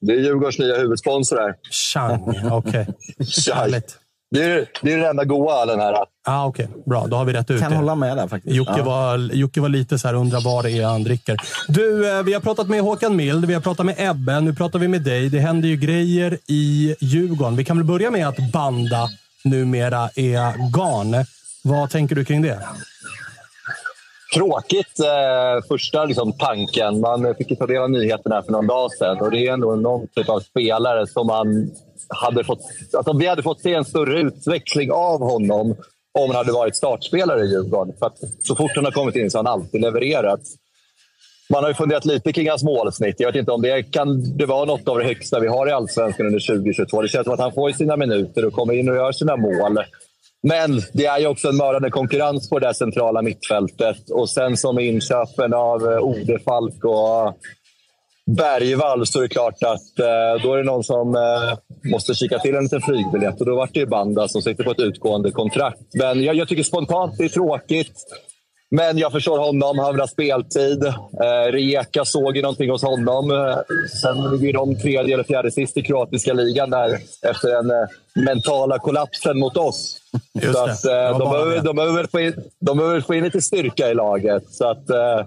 Det är Djurgårdens nya huvudsponsor här. Chang, okej. Härligt. Det är, det är den enda goa den här. Ah, Okej, bra. Då har vi rätt ut Kan det. hålla med där faktiskt. Jocke, Ja. var, Jocke var lite så här, undrar vad det är han dricker. Du, eh, vi har pratat med Håkan Mild, vi har pratat med Ebbe, nu pratar vi med dig. Det händer ju grejer i Djurgården. Vi kan väl börja med att Banda numera är GAN. Vad tänker du kring det? Tråkigt eh, första liksom, tanken. Man fick ju ta del av nyheterna för någon dag sedan och det är ändå någon typ av spelare som man hade fått... Alltså, vi hade fått se en större utveckling av honom om han hade varit startspelare i Djurgården. För att så fort han har kommit in så har han alltid levererat. Man har ju funderat lite kring hans målsnitt. Jag vet inte om det kan det vara något av det högsta vi har i Allsvenskan under 2022. Det känns som att han får sina minuter och kommer in och gör sina mål. Men det är ju också en mördande konkurrens på det centrala mittfältet. Och sen som inköpen av eh, Odefalk och Bergvall så är det klart att eh, då är det någon som eh, måste kika till en liten flygbiljett. Och då vart det ju Banda som sitter på ett utgående kontrakt. Men jag, jag tycker spontant det är tråkigt. Men jag förstår honom. Han vill ha speltid. Eh, Rijeka såg ju någonting hos honom. Eh, sen ligger de tredje eller fjärde sist i kroatiska ligan där efter den eh, mentala kollapsen mot oss. Just så att, eh, de, behöver, de, behöver få in, de behöver få in lite styrka i laget. Så att, eh,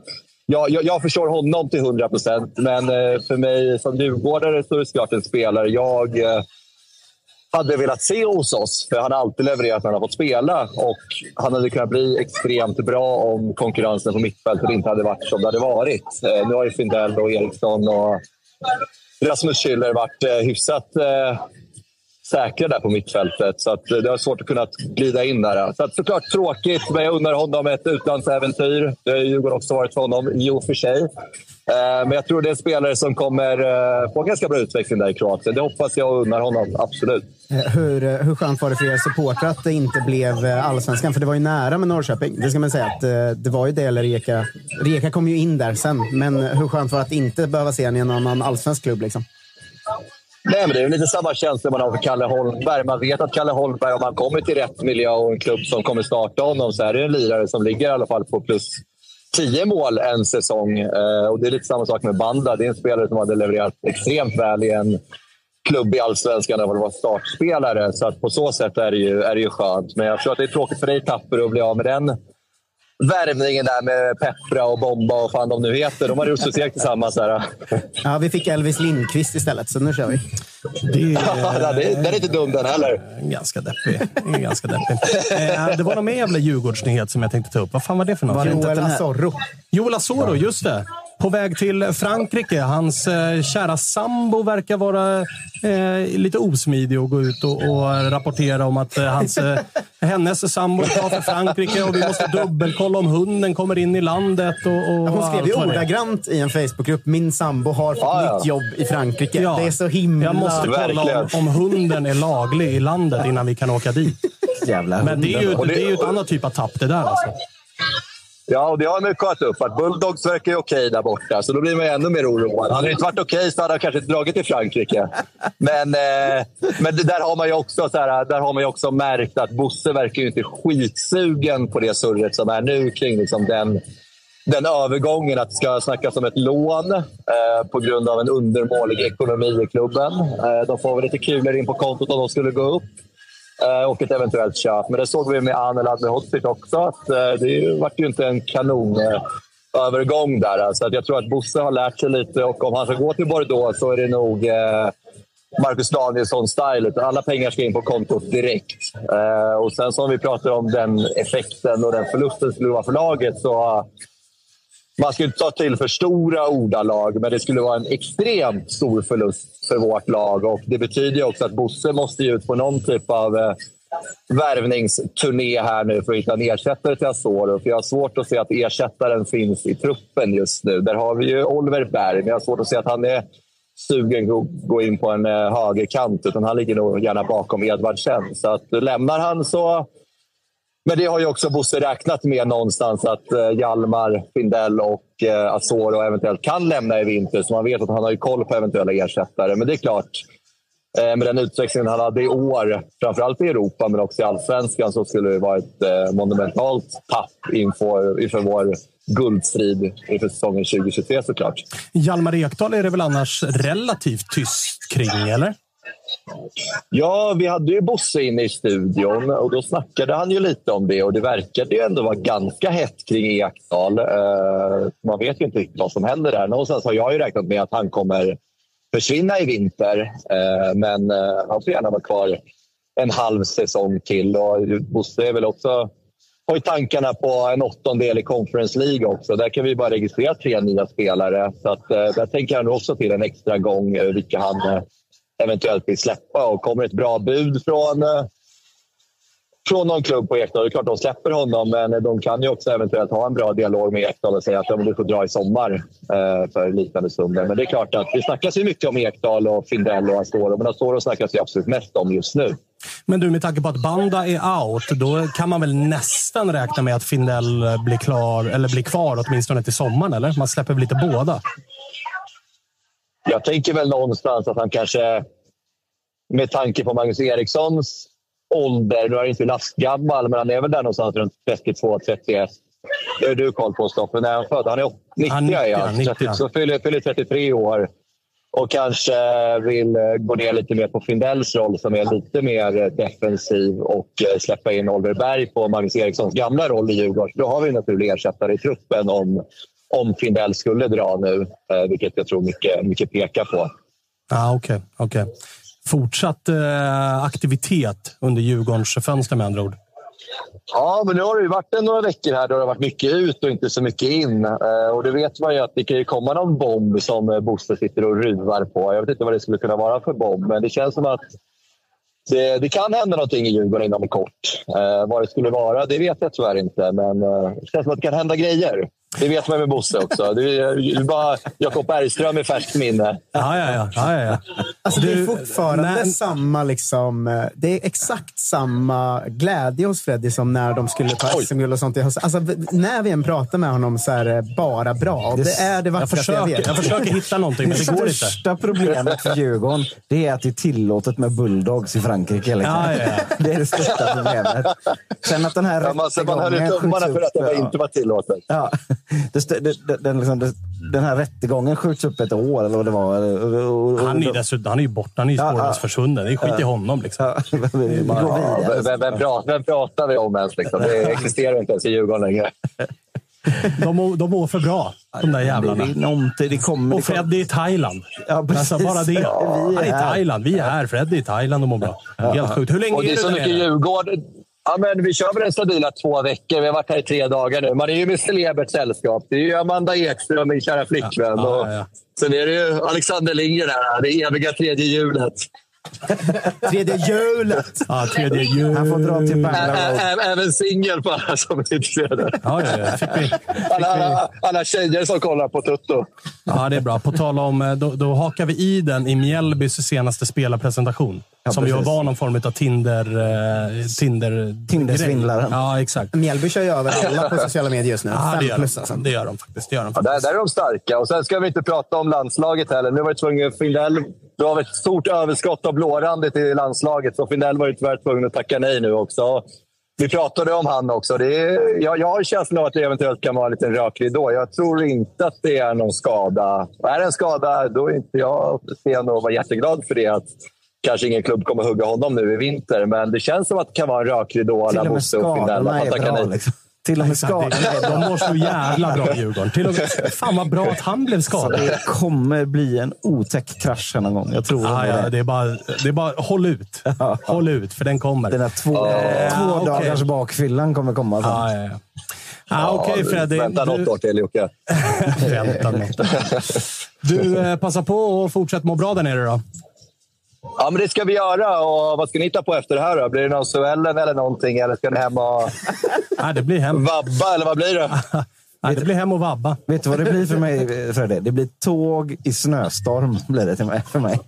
jag, jag, jag förstår honom till 100 procent, men eh, för mig som djurgårdare så är det såklart en spelare jag eh, hade velat se hos oss. För han har alltid levererat när han har fått spela. Och han hade kunnat bli extremt bra om konkurrensen på mittfältet inte hade varit som det hade varit. Eh, nu har ju Findell och Eriksson och Rasmus Schüller varit hyfsat säkra där på mittfältet. Så att eh, det har svårt att kunna glida in där. Så att såklart tråkigt, men jag undrar honom ett utlandsäventyr. Det har Djurgården också varit för honom, i och för sig. Eh, men jag tror det är en spelare som kommer eh, få en ganska bra utveckling där i Kroatien. Det hoppas jag och unnar honom, absolut. Hur, hur skönt var det för er supportrar att det inte blev allsvenskan? För det var ju nära med Norrköping. Det ska man säga. Att, det var ju det, eller Rijeka. Rijeka kom ju in där sen. Men hur skönt var det att inte behöva se en i en annan allsvensk klubb? Liksom? Nej, men det är lite samma känsla man har för Kalle Holmberg. Man vet att Kalle Holmberg, om han kommer till rätt miljö och en klubb som kommer starta honom, så är det en lirare som ligger i alla fall på plus 10 mål en säsong. Eh, och Det är lite samma sak med Banda. Det är en spelare som hade levererat extremt väl i en klubb i allsvenskan där han var startspelare. Så att på så sätt är det, ju, är det ju skönt. Men jag tror att det är tråkigt för dig, Tapper, att bli av med den värvningen där med Peppra och Bomba och fan de nu heter. De har gjort succé tillsammans. Här. Ja, vi fick Elvis Lindqvist istället, så nu kör vi. Det Ja, det är- den är inte dum den heller. Ganska deppig. Ganska deppig. Eh, det var någon mer jävla Djurgårdsnyhet som jag tänkte ta upp. Vad fan var det för något? Var det inte Joel Asoro? Joel Asoro, just det. På väg till Frankrike. Hans eh, kära sambo verkar vara eh, lite osmidig och gå ut och, och rapportera om att eh, hans, eh, hennes sambo är klar för Frankrike och vi måste dubbelkolla om hunden kommer in i landet. Och, och Hon skrev ju ordagrant i en Facebookgrupp. Min sambo har fått Ja, ja. nytt jobb i Frankrike. Ja. Det är så himla... Jag måste kolla om, om hunden är laglig i landet innan vi kan åka dit. Jävla Men det är ju, det- det är ju ett annat typ av tapp det där alltså. Ja, och det har man ju kollat upp. Att Bulldogs verkar ju okej där borta, så då blir man ju ännu mer oroad. Hade det inte varit okej så hade han kanske inte dragit till Frankrike. Men, eh, men där, har man ju också, så här, där har man ju också märkt att Bosse verkar ju inte skitsugen på det surret som är nu kring liksom den, den övergången. Att det ska snackas om ett lån eh, på grund av en undermålig ekonomi i klubben. Eh, de får väl lite kulor in på kontot om de skulle gå upp. Eh, och ett eventuellt köp. Men det såg vi med Anelad med Hotsic också. Att, eh, det vart ju inte en kanonövergång eh, där. Så att jag tror att Bosse har lärt sig lite och om han ska gå till Bordeaux så är det nog Marcus Danielsson-style. Alla pengar ska in på kontot direkt. Och sen som vi pratar om den effekten och den förlusten skulle vara för laget så man ska inte ta till för stora ordalag, men det skulle vara en extremt stor förlust för vårt lag. Och Det betyder ju också att Bosse måste ut på någon typ av eh, värvningsturné här nu för att hitta en ersättare till Asoro. För jag har svårt att se att ersättaren finns i truppen just nu. Där har vi ju Oliver Berg, men jag har svårt att se att han är sugen att gå in på en eh, högerkant. Utan han ligger nog gärna bakom Edvardsen. Så att lämnar han så men det har ju också Bosse räknat med någonstans att eh, Hjalmar, Findell och eh, Asoro eventuellt kan lämna i vinter. Så man vet att han har ju koll på eventuella ersättare. Men det är klart, eh, med den utvecklingen han hade i år, framförallt i Europa men också i allsvenskan, så skulle det vara ett monumentalt tapp inför, inför vår guldstrid inför säsongen 2023 såklart. Hjalmar Ekdal är det väl annars relativt tyst kring, eller? Ja, vi hade ju Bosse inne i studion och då snackade han ju lite om det och det verkade ju ändå vara ganska hett kring Ekdal. Eh, man vet ju inte riktigt vad som händer där. Någonstans har jag ju räknat med att han kommer försvinna i vinter, eh, men eh, han får gärna vara kvar en halv säsong till. Och Bosse är väl också har ju tankarna på en åttondel i Conference League också. Där kan vi bara registrera tre nya spelare. Så att, där tänker han också till en extra gång vilka han eventuellt vill släppa. Och kommer ett bra bud från, eh, från någon klubb på Ekdal, det är klart de släpper honom. Men de kan ju också eventuellt ha en bra dialog med Ekdal och säga att du får dra i sommar eh, för liknande summor. Men det är klart att det snackas ju mycket om Ekdal och Findell och Astoro. Men Astoro snackas ju absolut mest om just nu. Men du, med tanke på att Banda är out, då kan man väl nästan räkna med att Findell blir, klar, eller blir kvar åtminstone till sommaren, eller? Man släpper väl lite båda? Jag tänker väl någonstans att han kanske, med tanke på Magnus Erikssons ålder, nu är han inte lastgammal, men han är väl där någonstans runt 32-31. Det har du koll på, Stoffe. När är han född? Han är 90, han 90, ja. 90. Så fyller, fyller 33 år och kanske vill gå ner lite mer på Findells roll som är lite mer defensiv och släppa in Oliver Berg på Magnus Erikssons gamla roll i Djurgården. Då har vi en naturlig ersättare i truppen om om Findell skulle dra nu, eh, vilket jag tror mycket, mycket pekar på. Ah, Okej, okay, okay. Fortsatt eh, aktivitet under Djurgårdens fönster med andra ord? Ja, men nu har det ju varit några veckor här då det har varit mycket ut och inte så mycket in. Eh, och det vet man ju att det kan ju komma någon bomb som eh, Bosse sitter och ruvar på. Jag vet inte vad det skulle kunna vara för bomb, men det känns som att det, det kan hända någonting i Djurgården inom kort. Eh, vad det skulle vara, det vet jag tyvärr inte. Men eh, det känns som att det kan hända grejer. Det vet man med Bosse också. Det är bara Jakob Bergström i färskt minne. Ja, ja, ja. ja, ja. Alltså, det är fortfarande men... samma... Liksom, eh, det är exakt samma glädje hos Freddy som när de skulle ta SM-guld och sånt. Alltså, när vi än pratar med honom så är det bara bra. Det, det är det vackraste jag, försöker, jag vet. Jag försöker hitta någonting, men det går inte. Det största problemet för Djurgården det är att det är tillåtet med bulldogs i Frankrike. Liksom. Ja, ja, ja. Det är det största problemet. Sen att den här ja, man, man höll tummarna för att det inte var tillåtet. Ja. Det, det, den, liksom, den här rättegången skjuts upp ett år, eller vad det var. Och, och, han är, dessutom, han är ju borta. Han är ju spårlöst ja, försvunnen. Det är skit ja, i honom. Liksom. Ja, vi ja, vem, vem, pratar, vem pratar vi om ens? Liksom? Det existerar inte ens i Djurgården längre. De, de mår för bra, de där jävlarna. Det, det, det kommer, och Freddy i Thailand. Ja, alltså bara det. Ja, han är i Thailand. Vi är här. Freddy i Thailand och mår bra. Helt sjukt. Hur länge och det är, är så mycket Djurgården. Ja, men vi kör väl en stabila två veckor. Vi har varit här i tre dagar nu. Man är ju med celebert sällskap. Det är ju Amanda Ekström, min kära flickvän. Ja, ja, ja. Sen är det ju Alexander Lindgren, här, det eviga tredje hjulet. Tredje hjulet! Ja, tredje hjulet. Han får dra till Bangalore. Även singel på alla som är intresserade. Ja, ja, ja. Fick vi, fick alla, alla, alla tjejer som kollar på Tutto. Ja, det är bra. På tal om, eh, då, då hakar vi i den i Mjällbys senaste spelarpresentation. Ja, som ju var någon form av Tinder... Eh, Tinder Tindersvindlaren. Ja, exakt. Mjällby kör ju över alla på sociala medier just nu. Ja, det gör, plus, alltså. det gör de faktiskt. Det gör de faktiskt. Ja, där, där är de starka. Och sen ska vi inte prata om landslaget heller. Nu var det tvungen Findell du har ett stort överskott av blårandet i landslaget, så Findell var ju tyvärr tvungen att tacka nej nu också. Vi pratade om han också. Det är, jag, jag har känslan av att det eventuellt kan vara en liten rökridå. Jag tror inte att det är någon skada. Är det en skada, då är inte jag sen och vara jätteglad för det. Att kanske ingen klubb kommer hugga honom nu i vinter, men det känns som att det kan vara en rökridå. Till och med skadorna är bra. Liksom. Till och med skadade. De mår så jävla bra, Djurgården. Till och med, fan vad bra att han blev skadad. Det kommer bli en otäck krasch någon gång. Jag tror ah, ja, det. är bara, det är bara håll ut. Håll ut, för den kommer. Den här två, uh, två okay. dagars bakfyllan kommer komma. Ah, ja, ja. Ah, Okej, okay, Freddy. Vänta du... något år till, Jocke. vänta något Du, eh, passa på att fortsätta må bra där nere då. Ja, men det ska vi göra. Och vad ska ni ta på efter det här då? Blir det någon Suellen eller någonting? Eller ska ni hem och Nej, det blir hem. vabba, eller vad blir det? Nej, det blir hem och vabba. Vet du vad det blir för mig, Fredde? Det blir tåg i snöstorm. Blir det till mig, för mig.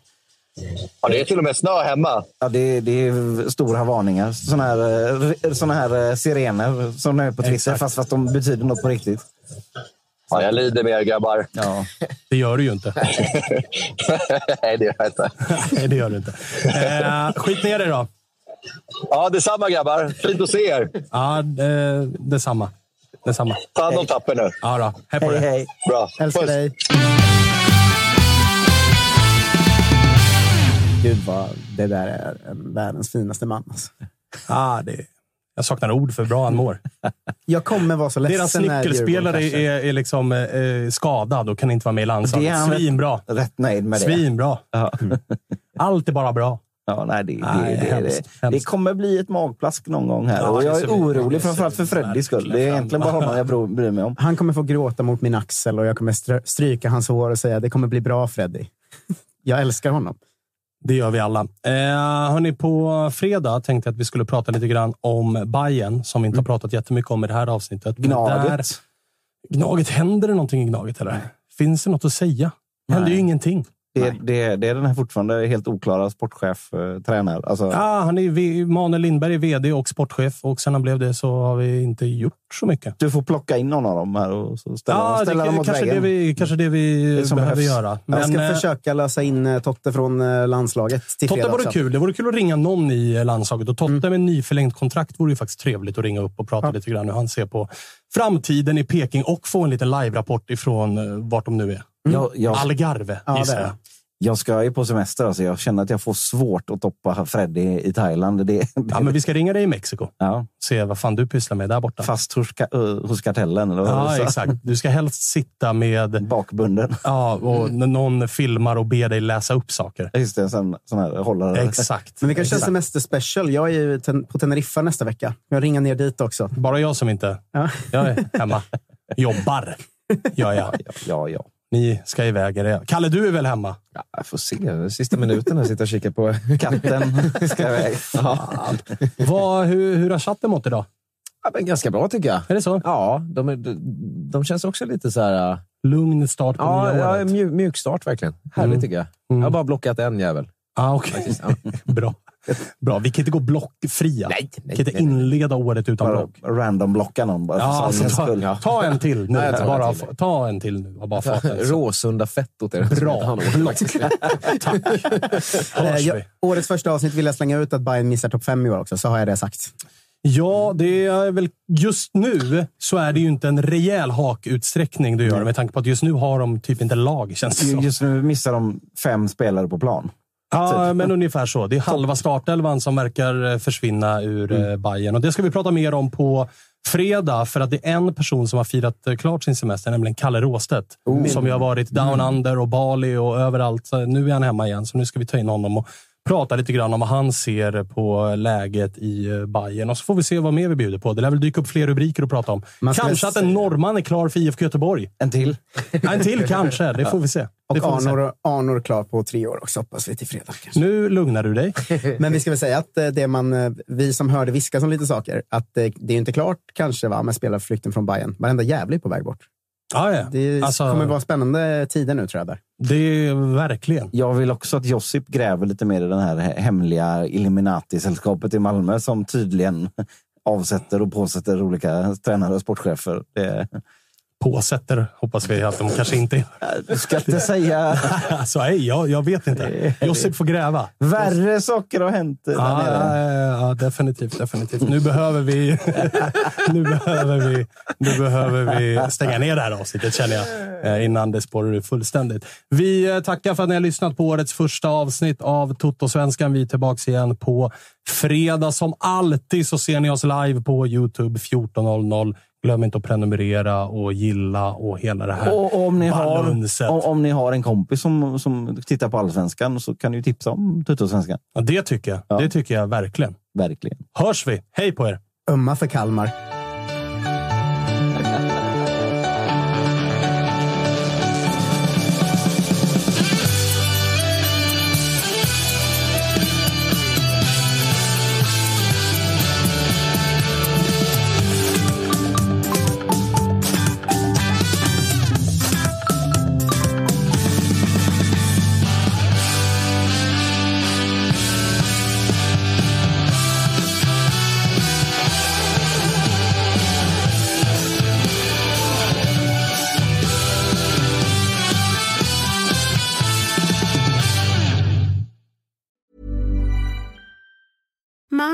Ja, det är till och med snö hemma. Ja, det, det är stora varningar. Såna här, eh, såna här eh, sirener som är på Twitter, fast, fast de betyder något på riktigt. Ja, jag lider med er grabbar. Ja. Det gör du ju inte. Nej, det gör jag inte. Nej, det gör du inte. Eh, skit ner dig då. Ja, detsamma grabbar. Fint att se er. Ja, eh, detsamma. detsamma. Ta hand om tappen nu. Ja, då. Hej på Hej, dig. hej. Bra. Älskar Puss. dig. Gud vad det där är en världens finaste man. Alltså. Ah, det, jag saknar ord för hur bra han mår. Jag kommer vara så ledsen Deras nyckelspelare är, är liksom, eh, skadad och kan inte vara med i Det är landslaget. Svinbra. Rätt nöjd med det. Svinbra. Ja. Allt är bara bra. Ja, nej, det, det, Nej, det, hemskt, det, det hemskt. kommer bli ett magplask någon gång här. Ja, och det jag är orolig, det ser framförallt för Freddys skull. Det är egentligen bara honom jag bryr mig om. Han kommer få gråta mot min axel och jag kommer stryka hans hår och säga det kommer bli bra Freddy. Jag älskar honom. Det gör vi alla. Eh, hörni, på fredag tänkte jag att vi skulle prata lite grann om Bayern som vi inte har pratat jättemycket om i det här avsnittet. Gnaget. Där, Gnaget, händer det någonting i Gnaget? Eller? Finns det något att säga? Det händer ju ingenting. Det, det, det är den här fortfarande helt oklara sportchef, eh, tränare. Alltså, Ja, han är, Manuel Lindberg är vd och sportchef och sen han blev det så har vi inte gjort så mycket. Du får plocka in någon av dem här och ställa, Ja, det, ställa dem mot kanske, det väggen. vi, kanske det vi Det som behöver behövs. göra. jag ska eh, försöka lösa in eh, Totte från eh, landslaget till Totte fredag vore också. kul. Det vore kul att ringa någon i landslaget. Och Mm. Totte med nyförlängt kontrakt vore ju faktiskt trevligt att ringa upp och prata lite grann hur han ser på framtiden i Peking och få en liten live-rapport ifrån vart de nu är. Jag, jag, Algarve, Ja, gissar det är jag. det. jag ska ju på semester. Alltså. Jag känner att jag får svårt att toppa Freddy i Thailand. Det, Ja, men vi ska ringa dig i Mexiko. ja, Se vad fan du pysslar med där borta. fast hos, ka- eh, hos kartellen. Eller vad Ja, du sa. exakt. Du ska helst sitta med... Bakbunden. Ja, och n- någon filmar och ber dig läsa upp saker. Just det, en sån, sån här hållare. Exakt. Men vi kan köra semesterspecial. Jag är ju ten- på Teneriffa nästa vecka. Jag ringer ner dit också. Bara jag som inte... Ja. Jag är hemma. Jobbar. Gör jag. Ja, ja, ja. Ni ska iväg. det? Kalle, du är väl hemma? Ja, jag får se. Sista minuten här sitter och kikar på... Katten ska iväg. Vad, hur, hur har chatten mått idag? Ja, men ganska bra tycker jag. Är det så? Ja, de, är, de, de känns också lite så här... äh, Lugn start på Ja, nya ja året? mjuk, mjuk start verkligen. Härligt Mm. tycker jag. Mm. Jag har bara blockat en jävel. Ah, okay. Bra. Bra. Vi kan inte gå blockfria. Nej, vi nej, kan inte nej, nej. inleda året utan Bara block. random blocka någon bara för Ja, alltså, ta, skull. ta en till nu. Nej, jag tar en bara, till. ta en till nu. Bara. Råsunda fettot är det. Bra. Block. Tack. Eh, jag, vi. årets första avsnitt vill jag slänga ut att Bayern missar topp fem i år också, så har jag det sagt. Ja, det är väl just nu så är det ju inte en rejäl hakutsträckning du gör med tanke på att just nu har de typ inte lag, känns det som. Just nu missar de fem spelare på plan. Ja, men ungefär så. Det är halva startelvan som verkar eh, försvinna ur mm. Bayern och Det ska vi prata mer om på fredag, för att det är en person som har firat eh, klart sin semester, nämligen Kalle Råstedt. Som ju har varit down under och Bali och överallt. Nu är han hemma igen, så nu ska vi ta in honom och prata lite grann om vad han ser på läget i eh, Bayern och så får vi se vad mer vi bjuder på. Det lär väl dyka upp fler rubriker att prata om. Man Kanske att en norrman är klar för IFK Göteborg. En till. Ja, En till kanske, det får vi se. Och. Arnor, Arnor klar på tre år också, hoppas vi till fredag. Kanske. Nu lugnar du dig. Men vi ska väl säga att eh, det man, eh, vi som hörde viskas om lite saker, att det är inte klart kanske va, med spelarflykten från Bayern. Varenda jävla är på väg bort. Ja, ja. Det Alltså- kommer vara spännande tider nu tror jag. Där. Det är verkligen. Jag vill också att Josip gräver lite mer i det här hemliga Illuminati-sällskapet i Malmö som tydligen avsätter och påsätter olika tränare och sportchefer. Det, Påsätter hoppas vi att de kanske inte gör. du ska inte säga... Alltså, nej, jag, jag vet inte. Josip får gräva. Värre saker har hänt där Ja, nere. ja, ja, definitivt, definitivt. Nu behöver vi nu behöver vi, nu behöver vi stänga ner det här avsnittet känner jag. eh, Innan det spårar ur fullständigt. Vi eh, tackar för att ni har lyssnat på årets första avsnitt av Toto-svenskan. Vi är tillbaka igen på fredag. Som alltid så ser ni oss live på Youtube 14.00. Glöm inte att prenumerera och gilla och hela det här Och om ni, har, balunset. om, om ni har en kompis som, som tittar på Allsvenskan så kan ni ju tipsa om Tuttosvenskan. Ja, det tycker jag. Ja. Det tycker jag verkligen. Verkligen. Hörs vi. Hej på er! Ömma för Kalmar.